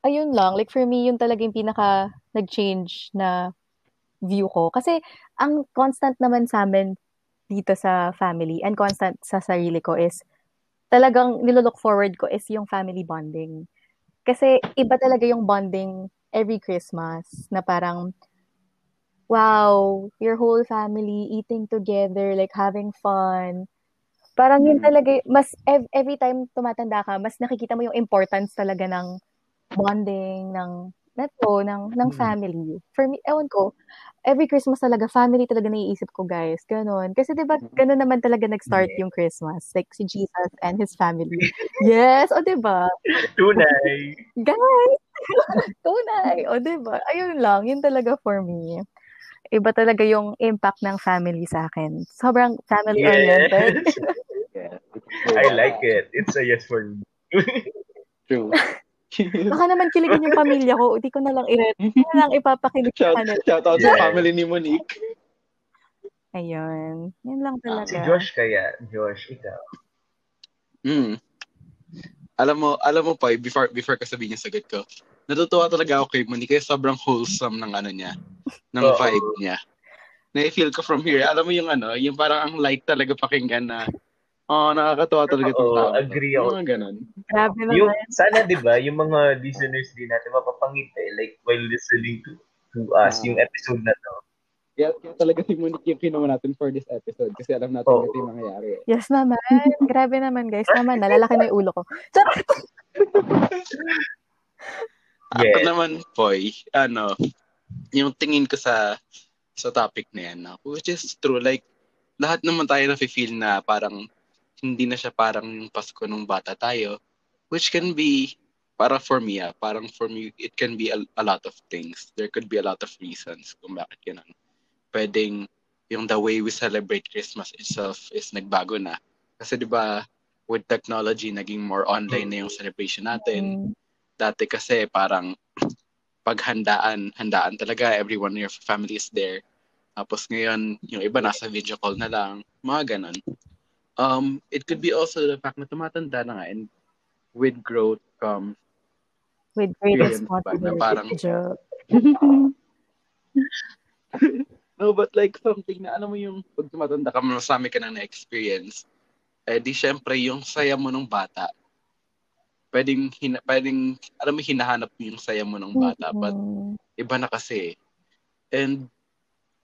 ayun lang, like for me, yun talaga yung pinaka nag-change na view ko. Kasi ang constant naman sa amin dito sa family and constant sa sarili ko is talagang nilolook forward ko is yung family bonding. Kasi iba talaga yung bonding every Christmas na parang wow, your whole family eating together, like having fun. Parang yun mm. talaga, mas every time tumatanda ka, mas nakikita mo yung importance talaga ng bonding, ng neto, ng, ng family. For me, ewan ko, every Christmas talaga, family talaga naiisip ko, guys. Ganon. Kasi diba, ganon naman talaga nag-start yung Christmas. Like, si Jesus and his family. Yes, o diba? Tunay. Guys! Tunay! O diba? Ayun lang, yun talaga for me. Iba talaga yung impact ng family sa akin. Sobrang family-oriented. yeah. I like it. It's a yes for me. True. Baka naman kiligin yung pamilya ko. Hindi ko na lang i- na lang ipapakilig sa kanila. Shout out sa family ni Monique. Ayun. Yan lang talaga. Si Josh kaya. Josh, ikaw. Hmm. Alam mo, alam mo pa, before, before ka sabihin yung sagot ko, natutuwa talaga ako kay Monique kasi sobrang wholesome ng ano niya, ng oh, vibe niya. Na-feel ko from here. Alam mo yung ano, yung parang ang light talaga pakinggan na oh, nakakatawa talaga itong tao. agree ako. Mga ganun. Grabe naman. Yung, sana, di ba, yung mga listeners din natin mapapangiti, like, while listening to to us, uh, yung episode na to. Kaya, kaya talaga si Monique yung kinuha natin for this episode kasi alam natin Oo. ito yung mangyayari. Yes naman. Grabe naman, guys. Naman, nalalaki na yung ulo ko. Charot! Ako Yes. naman, Poy, ano, yung tingin ko sa sa topic na yan, no, which is true, like, lahat naman tayo na feel na parang hindi na siya parang yung Pasko nung bata tayo, which can be, para for me, ah, parang for me, it can be a, a lot of things. There could be a lot of reasons kung bakit yun. Pwedeng, yung the way we celebrate Christmas itself is nagbago na. Kasi di ba with technology, naging more online na yung celebration natin Mm, dati kasi parang paghandaan, handaan talaga, everyone in your family is there. Tapos ngayon, yung iba nasa video call na lang, mga ganon. Um, it could be also the fact na tumatanda na nga and with growth comes with great na responsibility. parang- Joke. No, but like something na, alam mo yung pag tumatanda ka, masami ka na na-experience, eh di syempre yung saya mo nung bata, pwedeng, hina, pwedeng, alam mo, hinahanap mo yung saya mo nung bata, but Mm, iba na kasi. And,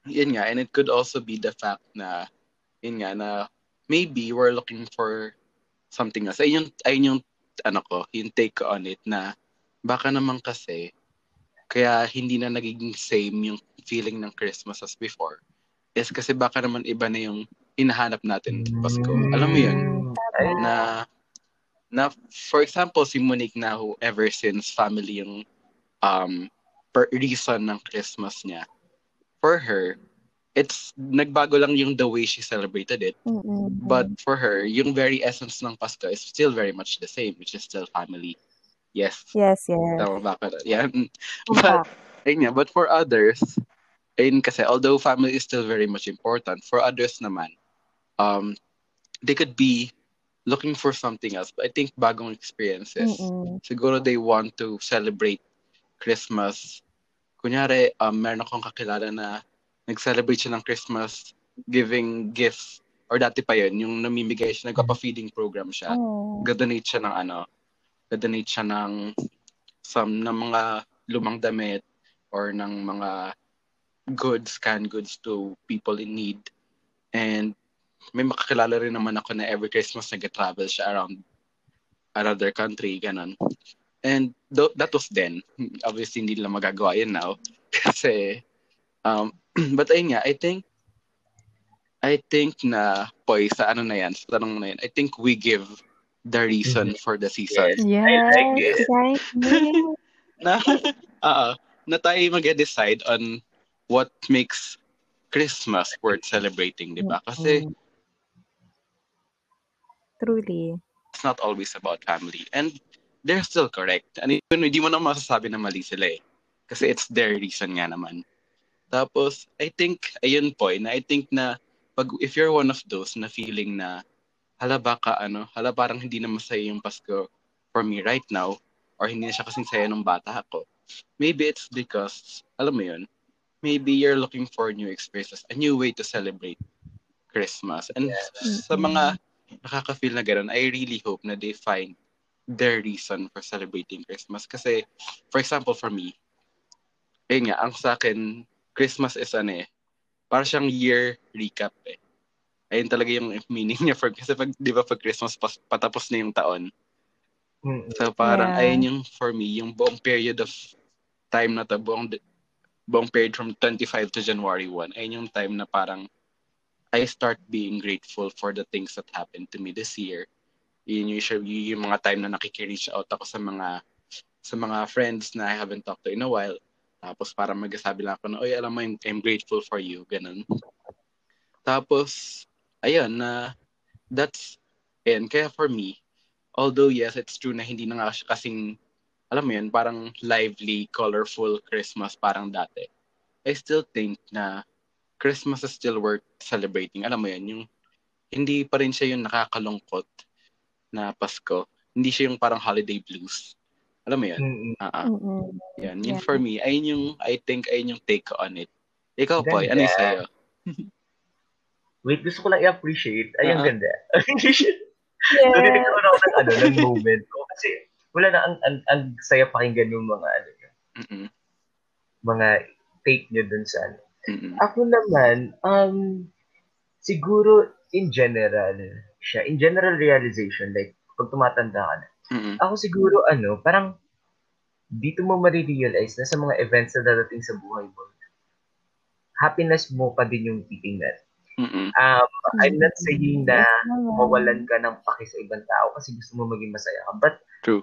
yun nga, and it could also be the fact na, yun nga, na maybe we're looking for something else. Ayun yung, ayun yung, ano ko, yung take ko on it na, baka naman kasi, kaya hindi na nagiging same yung feeling ng Christmas as before, is kasi baka naman iba na yung hinahanap natin Pasko. Alam mo yun? Ay, na na for example si Monique na who ever since family yung um per reason ng Christmas niya. For her it's nagbago lang yung the way she celebrated it. Mm, but for her yung very essence ng Pasko is still very much the same which is still family. Yes. Yes, yes. tama ba ka Tumpak. but nga but for others ayun kasi although family is still very much important for others naman um they could be looking for something else but I think bagong experiences Mm-mm. siguro they want to celebrate Christmas kunyari um, meron akong kakilala na nag-celebrate siya ng Christmas giving gifts or dati pa yun yung namimigay siya nagpapa-feeding program siya Oh. ga-donate siya ng ano, ga-donate siya ng some ng mga lumang damit or ng mga goods, canned goods to people in need. And may makakilala rin naman ako na every Christmas nag-travel siya around another country, ganun. And th- that was then. Obviously, hindi nila magagawa yun now. Kasi, um, but ayun nga, I think, I think na, poy, sa ano na yan, sa tanong na yan, I think we give the reason for the season. Yes, like it. right. yes. na uh, na tayo mag-decide on what makes Christmas worth celebrating, di ba? Kasi Mm. Truly. it's not always about family. And they're still correct. And even hindi mo na masasabi na mali sila eh. Kasi it's their reason nga naman. Tapos, I think, ayun po, eh, na I think na pag, if you're one of those na feeling na hala baka ano, hala parang hindi na masaya yung Pasko for me right now or hindi na siya kasing saya nung bata ako. Maybe it's because, alam mo yun, maybe you're looking for new experiences, a new way to celebrate Christmas. And sa mga nakaka-feel na gano'n, I really hope na they find their reason for celebrating Christmas. Kasi, for example, for me, ayun nga, ang sa akin, Christmas is ano eh, para siyang year recap eh. Ayun talaga yung meaning niya for, kasi pag, di ba pag Christmas pas, patapos na yung taon. Mm. So parang, Yeah. ayun yung for me, yung buong period of time na to, buong, buong period from 25 to January 1, ayun yung time na parang I start being grateful for the things that happened to me this year. Yun usually yung mga time na nakiki-reach out ako sa mga sa mga friends na I haven't talked to in a while. Tapos parang magsasabi lang ako na, oy, alam mo, I'm, I'm grateful for you. Ganun. Tapos, ayun, na that's, and kaya for me, although yes, it's true na hindi na nga kasing, alam mo yun, parang lively, colorful Christmas parang dati. I still think na Christmas is still worth celebrating. Alam mo yun, yung hindi pa rin siya yung nakakalungkot na Pasko. Hindi siya yung parang holiday blues. Alam mo yun? Mm-mm. Ah, ah. Mm-mm. Yan. Yun Yeah. for me, ayun yung, I think, ayun yung take on it. Ikaw. Poy, ano yung sa'yo? Wait, gusto ko lang i-appreciate. Ay, ang Ah. ganda. so, Yeah. nagkaroon ako ng, ano, ng moment ko. Kasi, wala na, ang, ang, ang saya pakinggan yung mga, ano, yun, Mm-mm. mga take nyo dun sa, ano. Mm-mm. Ako naman, um, siguro in general, siya, in general realization, like, pag tumatanda ka na, Mm-mm. ako siguro, ano, parang, dito mo marirealize na sa mga events na dadating sa buhay mo, happiness mo pa din yung titingnan. Mm-mm. Um, I'm not saying na mawalan ka ng paki sa ibang tao kasi gusto mo maging masaya ka. But True.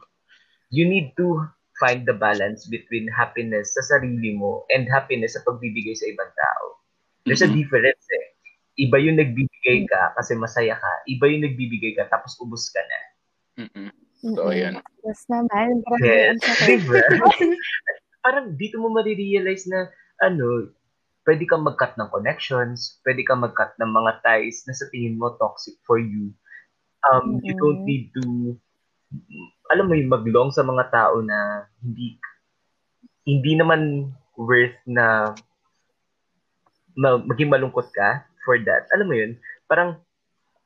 you need to find the balance between happiness sa sarili mo and happiness sa pagbibigay sa ibang tao. There's a Mhm. difference eh. Iba yung nagbibigay ka kasi masaya ka. Iba yung nagbibigay ka tapos ubus ka na. Mm-mm. So, ayan. Yes naman. Yes. Diba? Parang dito mo marirealize na ano, pwede kang mag-cut ng connections, pwede kang mag-cut ng mga ties na sa tingin mo toxic for you. Um, You Mhm. don't need to, alam mo yung maglong sa mga tao na hindi hindi naman worth na, na maging malungkot ka for that. Alam mo yun, parang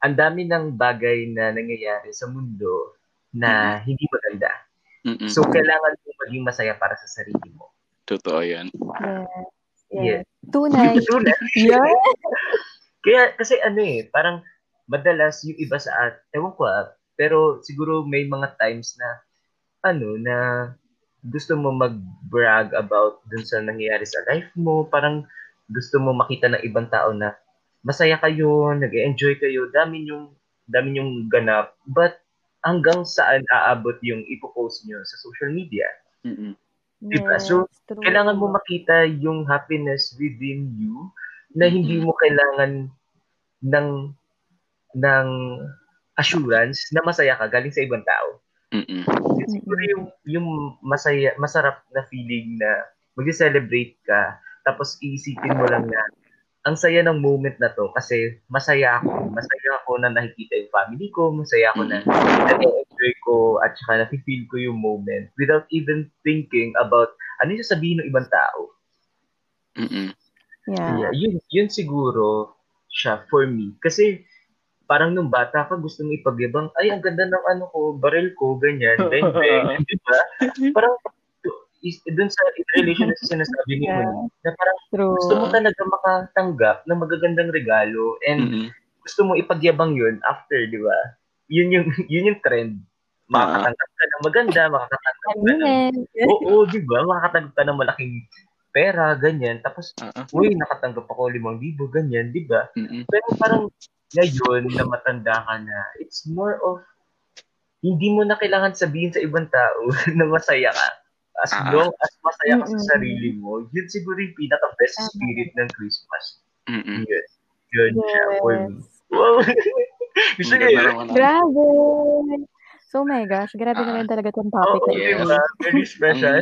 ang dami ng bagay na nangyayari sa mundo na hindi maganda. Mm-mm. So, kailangan mo maging masaya para sa sarili mo. Totoo yan. Yes. Yeah. Yes. Tunay. Tulad. Yeah. Kaya, kasi ano eh, parang madalas yung iba sa at, ewan ko ah, pero siguro may mga times na, ano, na gusto mo mag-brag about dun sa nangyayari sa life mo, parang gusto mo makita ng ibang tao na masaya kayo, nag-enjoy kayo, dami yung, dami yung ganap, but hanggang saan aabot yung ipopost nyo sa social media? Mm-mm. Diba? So, true. kailangan mo makita yung happiness within you na hindi mo kailangan ng ng assurance na masaya ka galing sa ibang tao. Mm-mm. Siguro yung, yung masaya, masarap na feeling na mag-celebrate ka tapos iisipin mo lang na ang saya ng moment na to kasi masaya ako. Masaya ako na nakikita yung family ko. Masaya ako na na-enjoy ko at saka na-feel ko yung moment without even thinking about ano yung sasabihin ng ibang tao. Mm-mm. Yeah. Yeah, yun, yun siguro siya for me. Kasi parang nung bata ka gusto mo ipagyabang, ay, ang ganda ng ano ko, baril ko, ganyan, bang, bang, di ba? Parang is, dun sa relation na sinasabi ni Yeah. Na parang True. gusto mo talaga makatanggap ng magagandang regalo and Mm-mm. gusto mo ipagyabang yun after, di ba? Yun yung, yun yung trend. Makakatanggap ka ng maganda, makakatanggap ka ng, oo, di ba? Makakatanggap ka ng malaking pera, ganyan. Tapos, ah. uy, nakatanggap ako limang libo, ganyan, di ba? Mm-mm. Pero parang ngayon na matanda ka na, it's more of hindi mo na kailangan sabihin sa ibang tao na masaya ka. As Ah. long as masaya ka sa Mm-mm. sarili mo, yun siguro yung pinaka-best spirit ng Christmas. Mm-mm. Yun. Yun siya for me. Yes. Wow! Gusto ganda yun? Grabe. So, oh my gosh. Grabe Ah. naman talaga itong topic Oo, na yes. ito. Very special.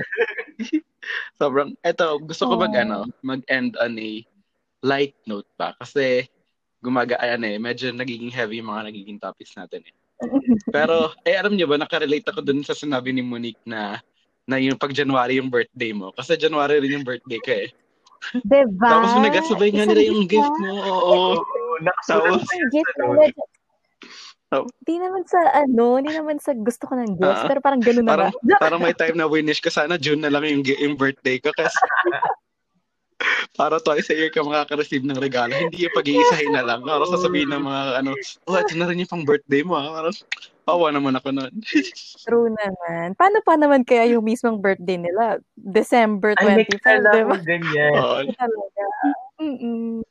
Sobrang, eto, gusto ko mag, Oh. ano, mag-end on a light note pa. Kasi, gumaga, ayan eh, medyo nagiging heavy yung mga nagiging topics natin eh. Pero, eh, alam niyo ba, nakarelate ako dun sa sinabi ni Monique na na yung pag January yung birthday mo. Kasi January rin yung birthday ko eh. Diba? Tapos nagasabay nga nila yung gift mo. Oo. Oo, Ang gift. Oh. Hindi naman sa ano, hindi naman sa gusto ko ng gifts, Ah. pero parang ganun na Parang, ba? parang may time na winish ko sana June na lang yung, yung birthday ko kasi para twice a year ka makaka-receive ng regalo. Hindi yung pag-iisahin na lang. Para sasabihin ng mga ano, oh, ito na rin yung pang birthday mo. Ha? Parang, pawa naman ako nun. True naman. Paano pa naman kaya yung mismong birthday nila? December Ay, may 25, kilala di ba? ganyan. Oo. Talaga. Mm-mm.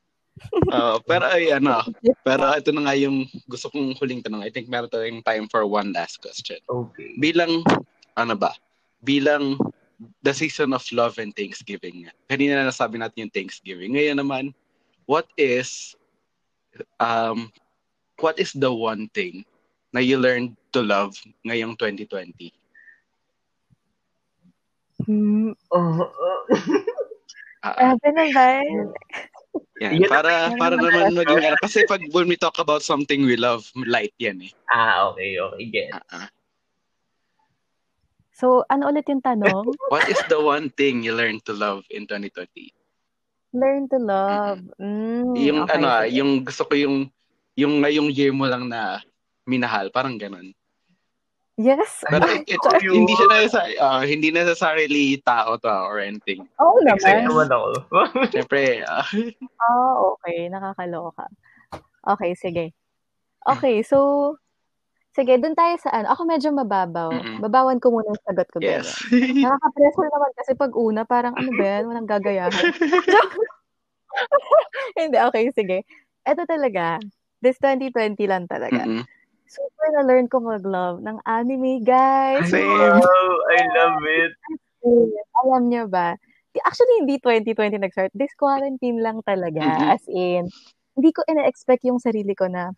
Oo, pero ay ano, pero ito na nga yung gusto kong huling tanong. I think meron tayong time for one last question. Okay. Bilang, ano ba? Bilang the season of love and Thanksgiving. Kanina na nasabi natin yung Thanksgiving. Ngayon naman, what is um what is the one thing na you learned to love ngayong 2020? Hmm. Oh, oh. Ah, Grabe naman. yan. Yan Para para naman maging ano kasi pag when we talk about something we love, light yan eh. ah, okay, okay. Get. Ah, ah. So, ano ulit yung tanong? What is the one thing you learned to love in 2020? Learn to love. Mm, yung okay, ano, ah, yung gusto ko yung yung ngayong year mo lang na minahal, parang ganun. Yes. Pero it, it, hindi siya necessary, uh, hindi necessarily tao to or anything. Excited naman. naman ako. Siyempre, ah, Oh, okay. Nakakaloka. Okay, sige. Okay, so, sige, dun tayo sa ano. Ako medyo mababaw. Mm-mm. Babawan ko muna yung sagot ko. yes. Nakaka-pressure naman kasi pag una, parang ano ba yan? Walang gagayahan. Hindi, okay, sige. Ito talaga. This 2020 lang talaga. Mm-mm. Super na-learn ko mag-love ng anime, guys. Same. Wow, I love it. Alam niyo ba? Actually, hindi 2020 nag-start. This quarantine lang talaga. Mhm. As in, hindi ko ina-expect yung sarili ko na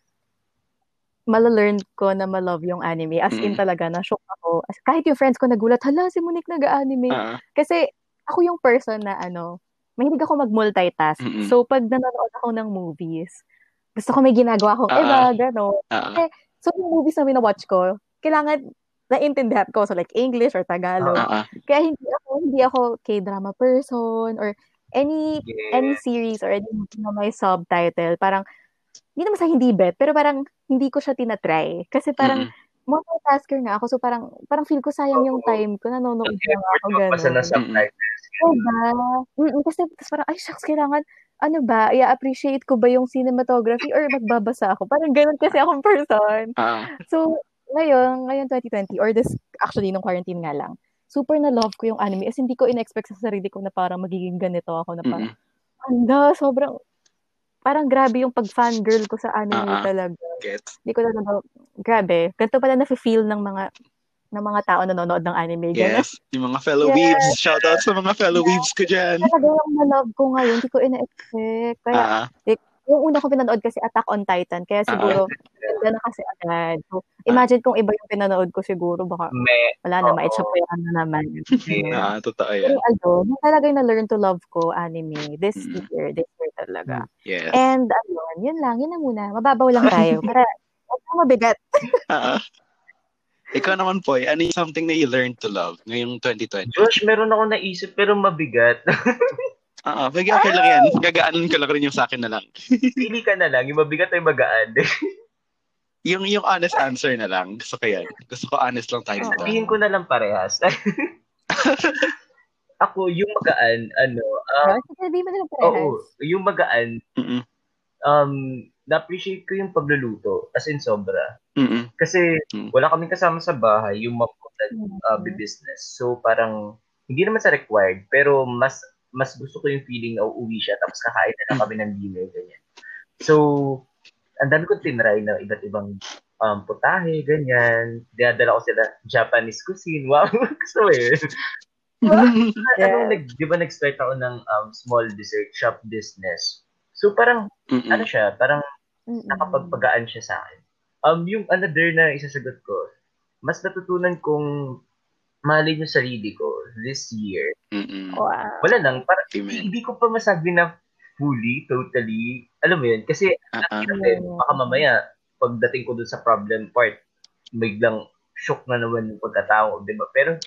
malalearn ko na ma-love yung anime. As in Mhm. talaga, na-shock ako. As, kahit yung friends ko nagulat, hala, si Monique nag-anime. Ah, Kasi ako yung person na ano, mahilig ako mag-multitask. Mhm. So, pag nanonood ako ng movies, gusto ko may ginagawa akong Ah. iba, gano'n. ah, So, yung movies na winawatch ko, kailangan naintindihan ko. So, like English or Tagalog. ah, ah. Kaya hindi ako hindi ako K-drama person or any any Yeah. series or any movie na may subtitle. Parang hindi naman sa hindi bet, pero parang hindi ko siya tinatry. Kasi parang Mm-mm. multitasker nga ako. So parang parang feel ko sayang yung time ko. Nanonood Ang lang ako pa sa gano'n. na-subtitles. Diba? Mm, kasi tas parang, ay shucks, kailangan, ano ba, i-appreciate ko ba yung cinematography or magbabasa ako? Parang ganun kasi akong person. Ah, So, ngayon, ngayon 2020, or this, actually, nung quarantine nga lang, super na love ko yung anime. As hindi ko in-expect sa sarili ko na parang magiging ganito ako na parang, mm-mm. anda, sobrang, parang grabe yung pag-fangirl ko sa anime ah. talaga. Gets. Hindi ko talaga, grabe. Ganito pala na-feel ng mga, ng mga tao na nanonood ng anime. Ganun. Yes. Yung mga fellow Yes. weebs. Shout out sa mga fellow weebs ko dyan. Talaga yung na-love ko ngayon, hindi ko ina-expect. Kaya, Ah, yung una ko pinanood kasi Attack on Titan, kaya Ah. siguro, ganda na kasi agad. So, imagine kung iba yung pinanood ko siguro, baka Me, wala na, Oo. maitsapuyan na naman. Yeah. ah, totoo Pero yan. ano, yun talaga yung na-learn to love ko, anime, this Mm. year, this year talaga. Yes. And, ayun, yun lang, yun na muna. Mababaw lang tayo. Para, huwag mabigat. Ah, ikaw naman, Poy, ano yung something na you learned to love ngayong 2020? Josh, meron ako naisip pero mabigat. Ah, uh, okay lang yan. Gagaanan ko lang rin yung sa akin na lang. Pili ka na lang, yung mabigat ay magaan. Yung yung honest answer na lang. Gusto ko yan. Gusto ko honest lang tayo dito. Sabihin ko na lang parehas. ako, yung magaan, ano, um, Sige, sabihin mo na lang parehas. oo, yung magaan, Mm-mm. um, na-appreciate ko yung pagluluto. As in, sobra. Mm-mm. Kasi, Mm. wala kaming kasama sa bahay, yung mom ko uh, business. So, parang, hindi naman sa required, pero mas mas gusto ko yung feeling na uuwi siya tapos kakain na lang kami ng dinner, ganyan. So, ang dami kong tinry na iba't ibang um, putahe, ganyan. Dinadala ko sila Japanese cuisine. Wow, gusto mo eh. Ano, nag, di ba nag-start ako ng um, small dessert shop business. So, parang, Mm-mm. ano siya, parang Mm-mm. nakapagpagaan siya sa akin. Um, yung another na isasagot ko, mas natutunan kong mahalin yung sarili ko this year. Mm-mm. Wow. Wala lang, parang Amen. hindi ko pa masabi na fully, totally, alam mo yun, kasi ah. natin, baka mamaya, pagdating ko dun sa problem part, biglang shock na naman yung pagkatao, di ba? Pero,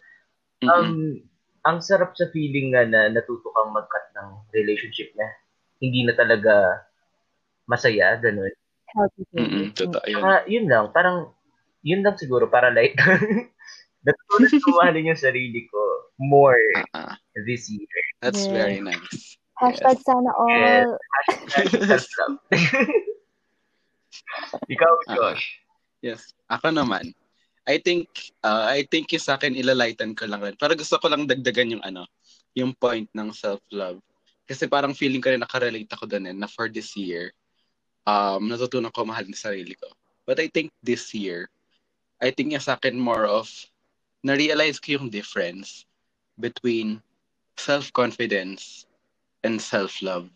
um, ang sarap sa feeling nga na natuto kang mag-cut ng relationship na hindi na talaga masaya, ganun. Baby. Totoo yun. Saka, yun lang, parang, yun lang siguro, para light. Natutunan ko mahalin yung sarili ko more ah. this year. That's Yes. very nice. Hashtag sana all. Yes. Hashtag. Ikaw, Josh. Yes. Ako naman. I think, uh, I think yung sa akin, ilalighten ko lang rin. Para gusto ko lang dagdagan yung ano, yung point ng self-love. Kasi parang feeling ko rin nakarelate ako doon eh, na for this year, um, natutunan ko mahalin sa sarili ko. But I think this year, I think yung sa akin more of, na-realize ko yung difference between self-confidence and self-love.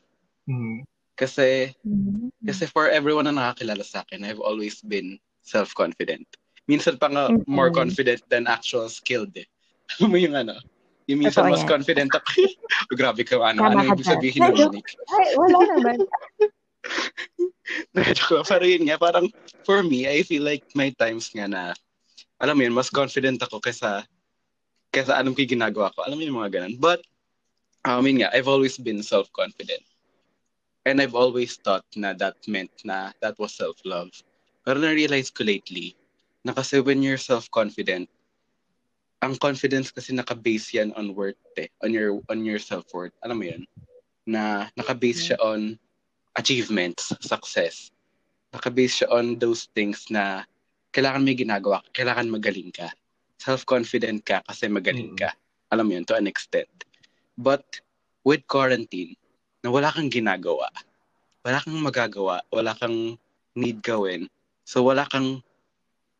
Hmm. Kasi Mhm. kasi for everyone na nakakilala sa akin, I've always been self-confident. Minsan pa nga Mm-mm. more confident than actual skilled eh. Alam mo yung ano? Yung minsan Totoo mas yan. confident ako. Grabe ka, ano, Tama ano ibig dyan. sabihin ng Monique? Ay, wala naman. Pero yun nga, parang for me, I feel like may times nga na, alam mo yun, mas confident ako kaysa, kaysa anong yung ginagawa ko. Alam mo yung mga ganun. But, I mean nga, I've always been self-confident. And I've always thought na that meant na that was self-love. Pero na-realize ko lately Na kasi when you're self-confident, ang confidence kasi naka-base yan on worth eh, on your on your self-worth. Alam mo 'yun? Na naka-base siya on achievements, success. Naka-base siya on those things na kailangan may ginagawa, kailangan magaling ka. Self-confident ka kasi magaling ka. Alam mo 'yun to an extent. But with quarantine, na wala kang ginagawa, wala kang magagawa, wala kang need gawin. So wala kang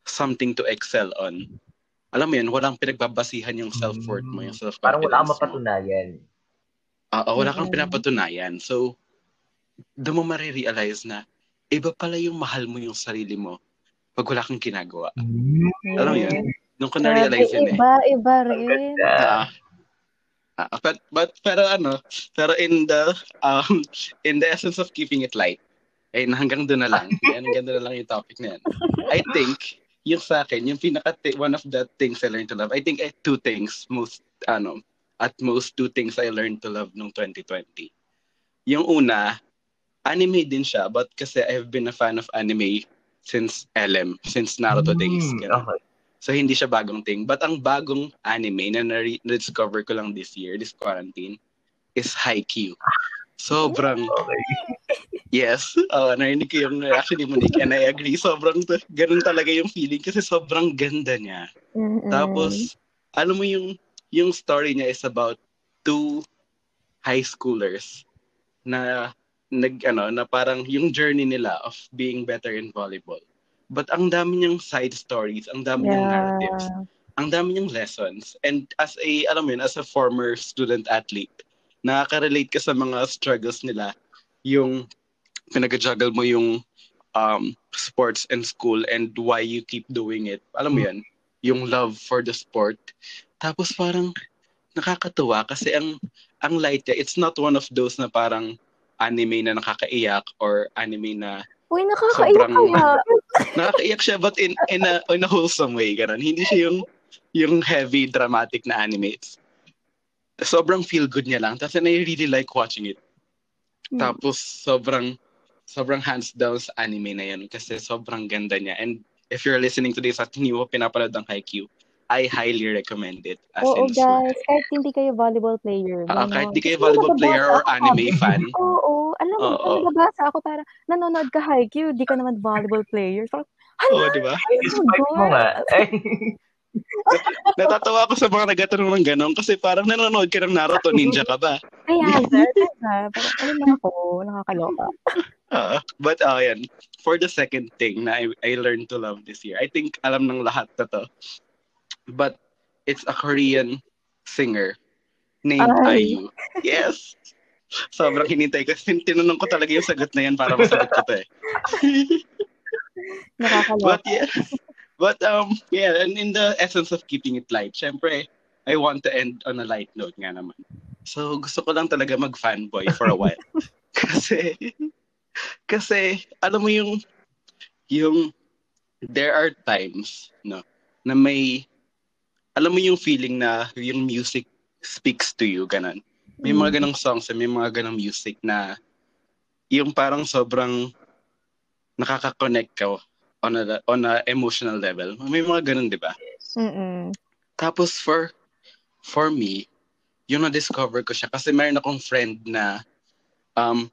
something to excel on alam mo yun, walang pinagbabasihan yung self-worth mo, yung self-confidence Parang wala kang mapatunayan. Oo, wala kang Mm. pinapatunayan. So, doon mo marirealize na iba pala yung mahal mo yung sarili mo pag wala kang ginagawa. Alam mo yun? Doon ko na-realize yun eh. Iba, iba rin. Ah, ah, but, but, pero ano, pero in the, um, in the essence of keeping it light, eh, hanggang doon na lang. Yan, hanggang doon na lang yung topic na yan. I think, yung sa akin, yung pinaka, one of the things I learned to love, I think eh, two things, most, ano, at most two things I learned to love nung 2020. Yung una, anime din siya, but kasi I've been a fan of anime since LM, since Naruto days. Mm, ganun. okay. So hindi siya bagong thing. But ang bagong anime na na- na-discover ko lang this year, this quarantine, is Haikyuu. Sobrang, Okay. yes, uh, narinig ko yung reaction ni Monique and I agree. Sobrang, ganun talaga yung feeling kasi sobrang ganda niya. Mm-mm. Tapos, alam mo yung, yung story niya is about two high schoolers na nag ano na parang yung journey nila of being better in volleyball. But ang dami niyang side stories, ang dami niyang narratives, yeah. ang dami niyang lessons. And as a alam mo yun, as a former student athlete, nakaka-relate ka sa mga struggles nila, yung pinag-juggle mo yung um, sports and school and why you keep doing it. Alam mo yan, yung love for the sport. Tapos parang nakakatuwa kasi ang ang light niya, it's not one of those na parang anime na nakakaiyak or anime na Uy, nakakaiyak Sobrang- kaya. nakakaiyak siya but in in a in a wholesome way ganun. Hindi siya yung yung heavy dramatic na anime. It's, sobrang feel good niya lang. Tapos and I really like watching it. Hmm. Tapos sobrang sobrang hands down sa anime na yan kasi sobrang ganda niya. And if you're listening to this at hindi mo pinapanood ng Haikyuu, I highly recommend it. As Oo, in, guys. Kahit hindi kayo volleyball player. Ah, ganon. kahit di kayo volleyball player or ako, anime sabi- fan. Oo, alam mo, Oo. nababasa ako para nanonood ka Haikyuu, di ka naman volleyball player. So, Oo, di ba? Despite mo nga. Natatawa ako sa mga nagtatanong ng ganon kasi parang nanonood ka ng Naruto, ninja ka ba? Kaya, sir? Parang, ano na ako, nakakaloka. Uh, but uh, yan, for the second thing na I, I learned to love this year, I think alam ng lahat na to. But it's a Korean singer named Ay. IU. Yes! Sobrang hinintay ko. Tin- Tinanong ko talaga yung sagot na yan para masagot ko to eh. But yeah, but um, yeah, and in the essence of keeping it light, syempre, I want to end on a light note nga naman. So, gusto ko lang talaga mag-fanboy for a while. kasi, kasi, alam mo yung, yung, there are times, no, na may, alam mo yung feeling na yung music speaks to you, ganun. May mga ganong songs, may mga ganong music na, yung parang sobrang nakaka-connect ka on a, on a emotional level. May mga ganun, di ba? Mm-mm. Tapos for for me, yung na-discover ko siya kasi mayroon akong friend na um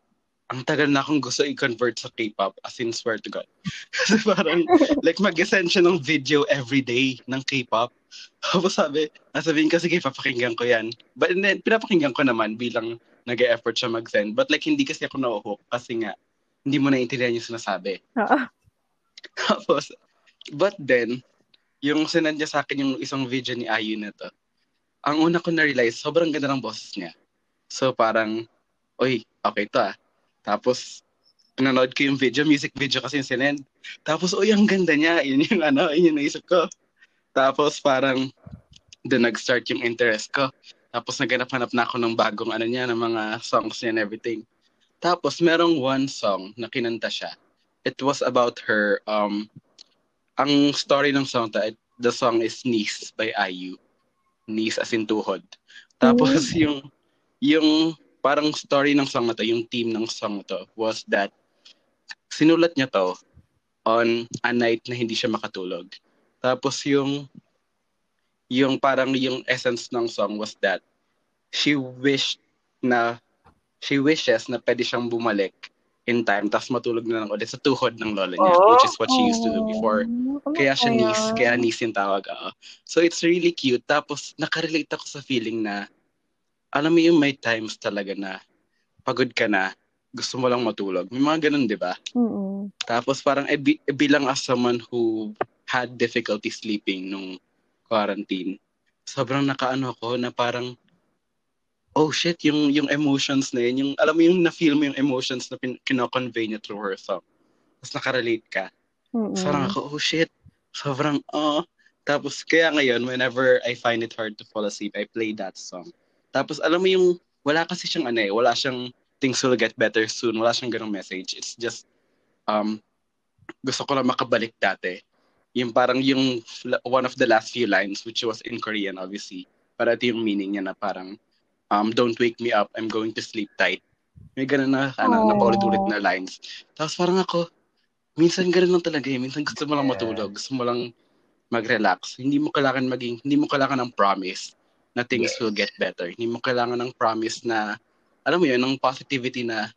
ang tagal na akong gusto i-convert sa K-pop as in swear to God. kasi parang like mag-send siya ng video every day ng K-pop. Tapos sabi, nasabihin ko, sige, papakinggan ko yan. But then, pinapakinggan ko naman bilang nag-e-effort siya mag-send. But like, hindi kasi ako na-hook kasi nga, hindi mo naiintindihan yung sinasabi. Oo. Tapos, but then, yung sinend niya sa akin yung isang video ni Ayu na to, ang una ko na-realize, sobrang ganda ng boses niya. So parang, oy, okay to ah. Tapos, pinanood ko yung video, music video kasi yung sinend. Tapos, oy, ang ganda niya. Yun yung ano, yun yung naisip ko. Tapos parang, doon nag-start yung interest ko. Tapos naganap-hanap na ako ng bagong ano niya, ng mga songs niya and everything. Tapos merong one song na kinanta siya. It was about her, um, ang story ng song, ta- the song is Niece by IU. Niece as in tuhod. Tapos yung, yung parang story ng song na to, yung theme ng song na to was that sinulat niya to on a night na hindi siya makatulog. Tapos yung yung parang yung essence ng song was that she wished na she wishes na pwede siyang bumalik in time tapos matulog na lang ulit sa tuhod ng lola niya Oh. which is what she used to do before Oh, kaya siya ano niece kaya niece yung tawag oo. so it's really cute tapos nakarelate ako sa feeling na alam mo yung may times talaga na pagod ka na gusto mo lang matulog may mga ganun di ba Mm-mm. tapos parang eh, bilang as someone who had difficulty sleeping nung quarantine, sobrang nakaano ko na parang oh shit, yung yung emotions na yun, yung alam mo yung na-feel mo yung emotions na pin- kino-convey niya through her song. Tapos nakarelate ka. Mm-mm. So, parang ako, oh shit, sobrang oh. Tapos kaya ngayon, whenever I find it hard to fall asleep, I play that song. Tapos alam mo yung, wala kasi siyang ano eh, wala siyang things will get better soon, wala siyang ganong message. It's just, um, gusto ko lang makabalik dati. Yung parang yung one of the last few lines, which was in Korean obviously, para ito yung meaning niya na parang, um, don't wake me up, I'm going to sleep tight. May ganun na, ano, na paulit-ulit na lines. Tapos parang ako, minsan ganun lang talaga eh. Minsan gusto mo lang matulog, gusto mo lang mag-relax. Hindi mo kailangan maging, hindi mo kailangan ng promise na things Yes. will get better. Hindi mo kailangan ng promise na, alam mo yun, ng positivity na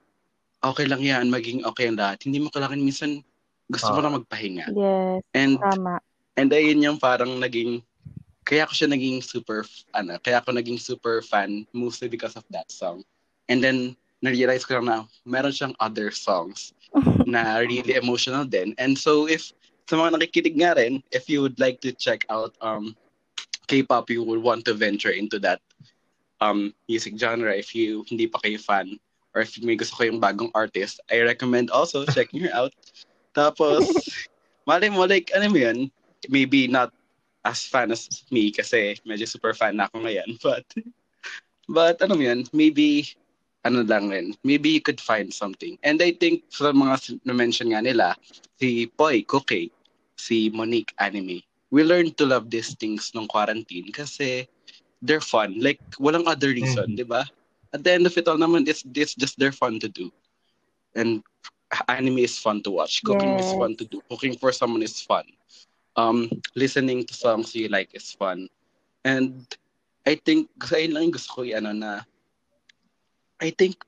okay lang yan, maging okay ang lahat. Hindi mo kailangan minsan gusto mo Ah. lang magpahinga. Yes, And tama. And ayun yung parang naging, kaya ko siya naging super, ano, kaya ako naging super fan mostly because of that song. And then, na-realize ko lang na meron siyang other songs na really emotional din. And so if, sa mga nakikinig nga rin, if you would like to check out um, K-pop, you would want to venture into that um, music genre if you hindi pa kayo fan or if may gusto kayong bagong artist, I recommend also checking her out. Tapos, mali mo, like, ano mo yun, maybe not as fan as me kasi medyo super fan na ako ngayon. But, but ano mo yun, maybe, ano lang rin, maybe you could find something. And I think sa mga na-mention nga nila, si Poi, Cookie, si Monique, Anime, we learned to love these things nung quarantine kasi they're fun. Like, walang other reason, Mhm. di ba? At the end of it all naman, it's, it's just they're fun to do. And anime is fun to watch. Cooking is fun to do. Cooking for someone is fun. Um, listening to songs you like is fun. And I think, yun lang gusto ko ano na, I think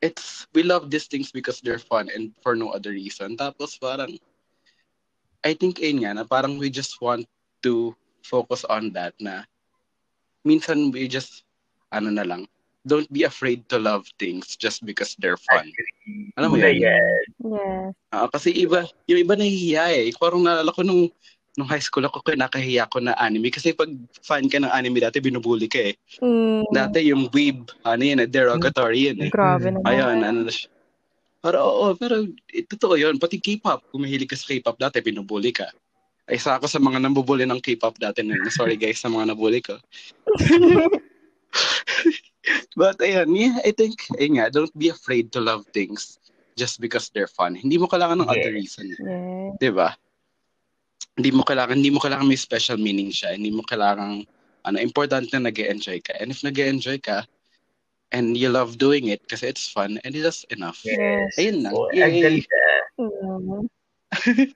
it's, we love these things because they're fun and for no other reason. Tapos parang, I think ayun nga, na parang we just want to focus on that na minsan we just, ano na lang, don't be afraid to love things just because they're fun. Alam mo Yeah, yun? yeah. Yes. Ah, kasi iba, yung iba nahihiya eh. Parang naalala ko nung, nung high school ako, kinakahiya ko na anime. Kasi pag fan ka ng anime dati, binubuli ka eh. Mm, Dati yung weeb, ano yun eh, derogatory yun eh. grabe naman. Ayun, ano na siya. Pero oo, pero eh, totoo yun. Pati K-pop, kung mahilig ka sa K-pop dati, binubuli ka. Ay, isa ako sa mga nambubuli ng K-pop dati na Sorry guys sa mga nabuli ko. But ayun, yeah, I think, ayun nga, don't be afraid to love things just because they're fun. Hindi mo kailangan ng other Yes. reason. Yes. 'di ba? Hindi mo kailangan hindi mo kailangan may special meaning siya. Hindi mo kailangan ano, important na nag-enjoy ka. And if nag-enjoy ka and you love doing it kasi it's fun and that's enough. Yes. Ayun lang. Oh, Yay.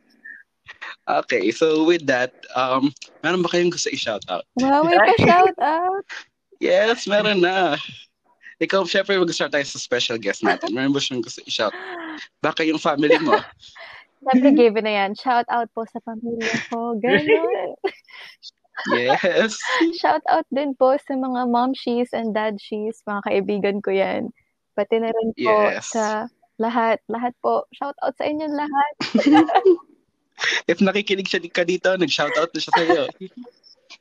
Okay, so with that, um, meron ba kayong gusto i-shout out? Wow, may pa-shout out. Yes, meron na. Ikaw, syempre, mag-start tayo sa special guest natin. Meron ba siyang gusto i-shout? Baka yung family mo. Siyempre, given na yan. Shout out po sa pamilya ko. Ganun. Yes. Shout out din po sa mga mom she's and dad she's. Mga kaibigan ko yan. Pati na rin po Yes. sa lahat. Lahat po. Shout out sa inyong lahat. If nakikinig siya ka dito, nag-shout out na siya sa'yo.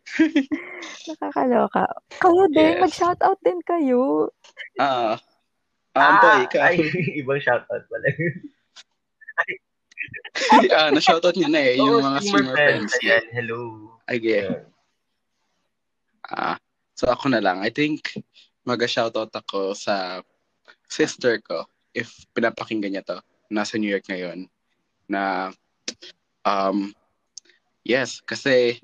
Nakakaloka. Kayo din. Yes. Mag-shout out din kayo. Ah. Ah, boy, ikaw. ay, ibang shoutout pala. ah, na-shoutout niya na eh, yung mga streamer streamer friends. Ayan, hello. Again. Ah, so ako na lang. I think mag-shoutout ako sa sister ko if pinapakinggan niya to. Nasa New York ngayon. Na um yes, kasi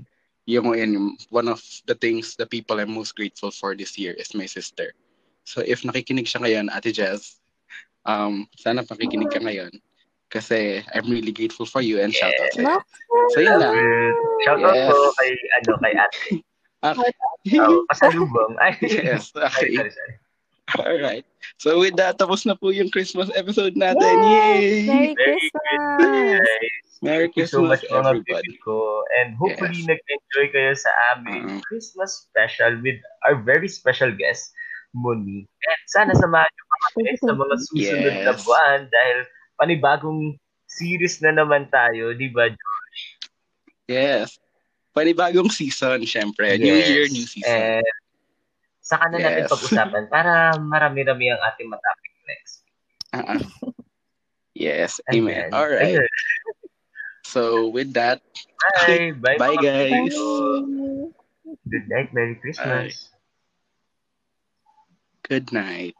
yung in one of the things the people I'm most grateful for this year is my sister. So if nakikinig siya ngayon, Ate Jess, um sana pakikinig ka ngayon kasi I'm really grateful for you and shout out sa'yo. So, yun lang. Shout out Yes. po kay, ano, kay ate. Okay. Oh, pasalubong. Ay, yes, okay. sorry, sorry. Alright. So with that, tapos na po yung Christmas episode natin. Yay! Yay! Merry Merry Christmas! Merry Thank you so Christmas, much everybody. ko. And hopefully Yes. nag-enjoy kayo sa aming Mm. Christmas special with our very special guest, Monique. And sana samahan niyo pa kami sa mga susunod na Yes. buwan dahil panibagong series na naman tayo, di ba? Yes. Panibagong season, syempre. New Yes. year, new season. And saka na natin Yes. pag-usapan para marami-rami ang ating matapik next. Ah. Yes, And amen. then, All right. ayun. So with that, Bye. Bye, Bye, guys. Good night. Merry Christmas. good night.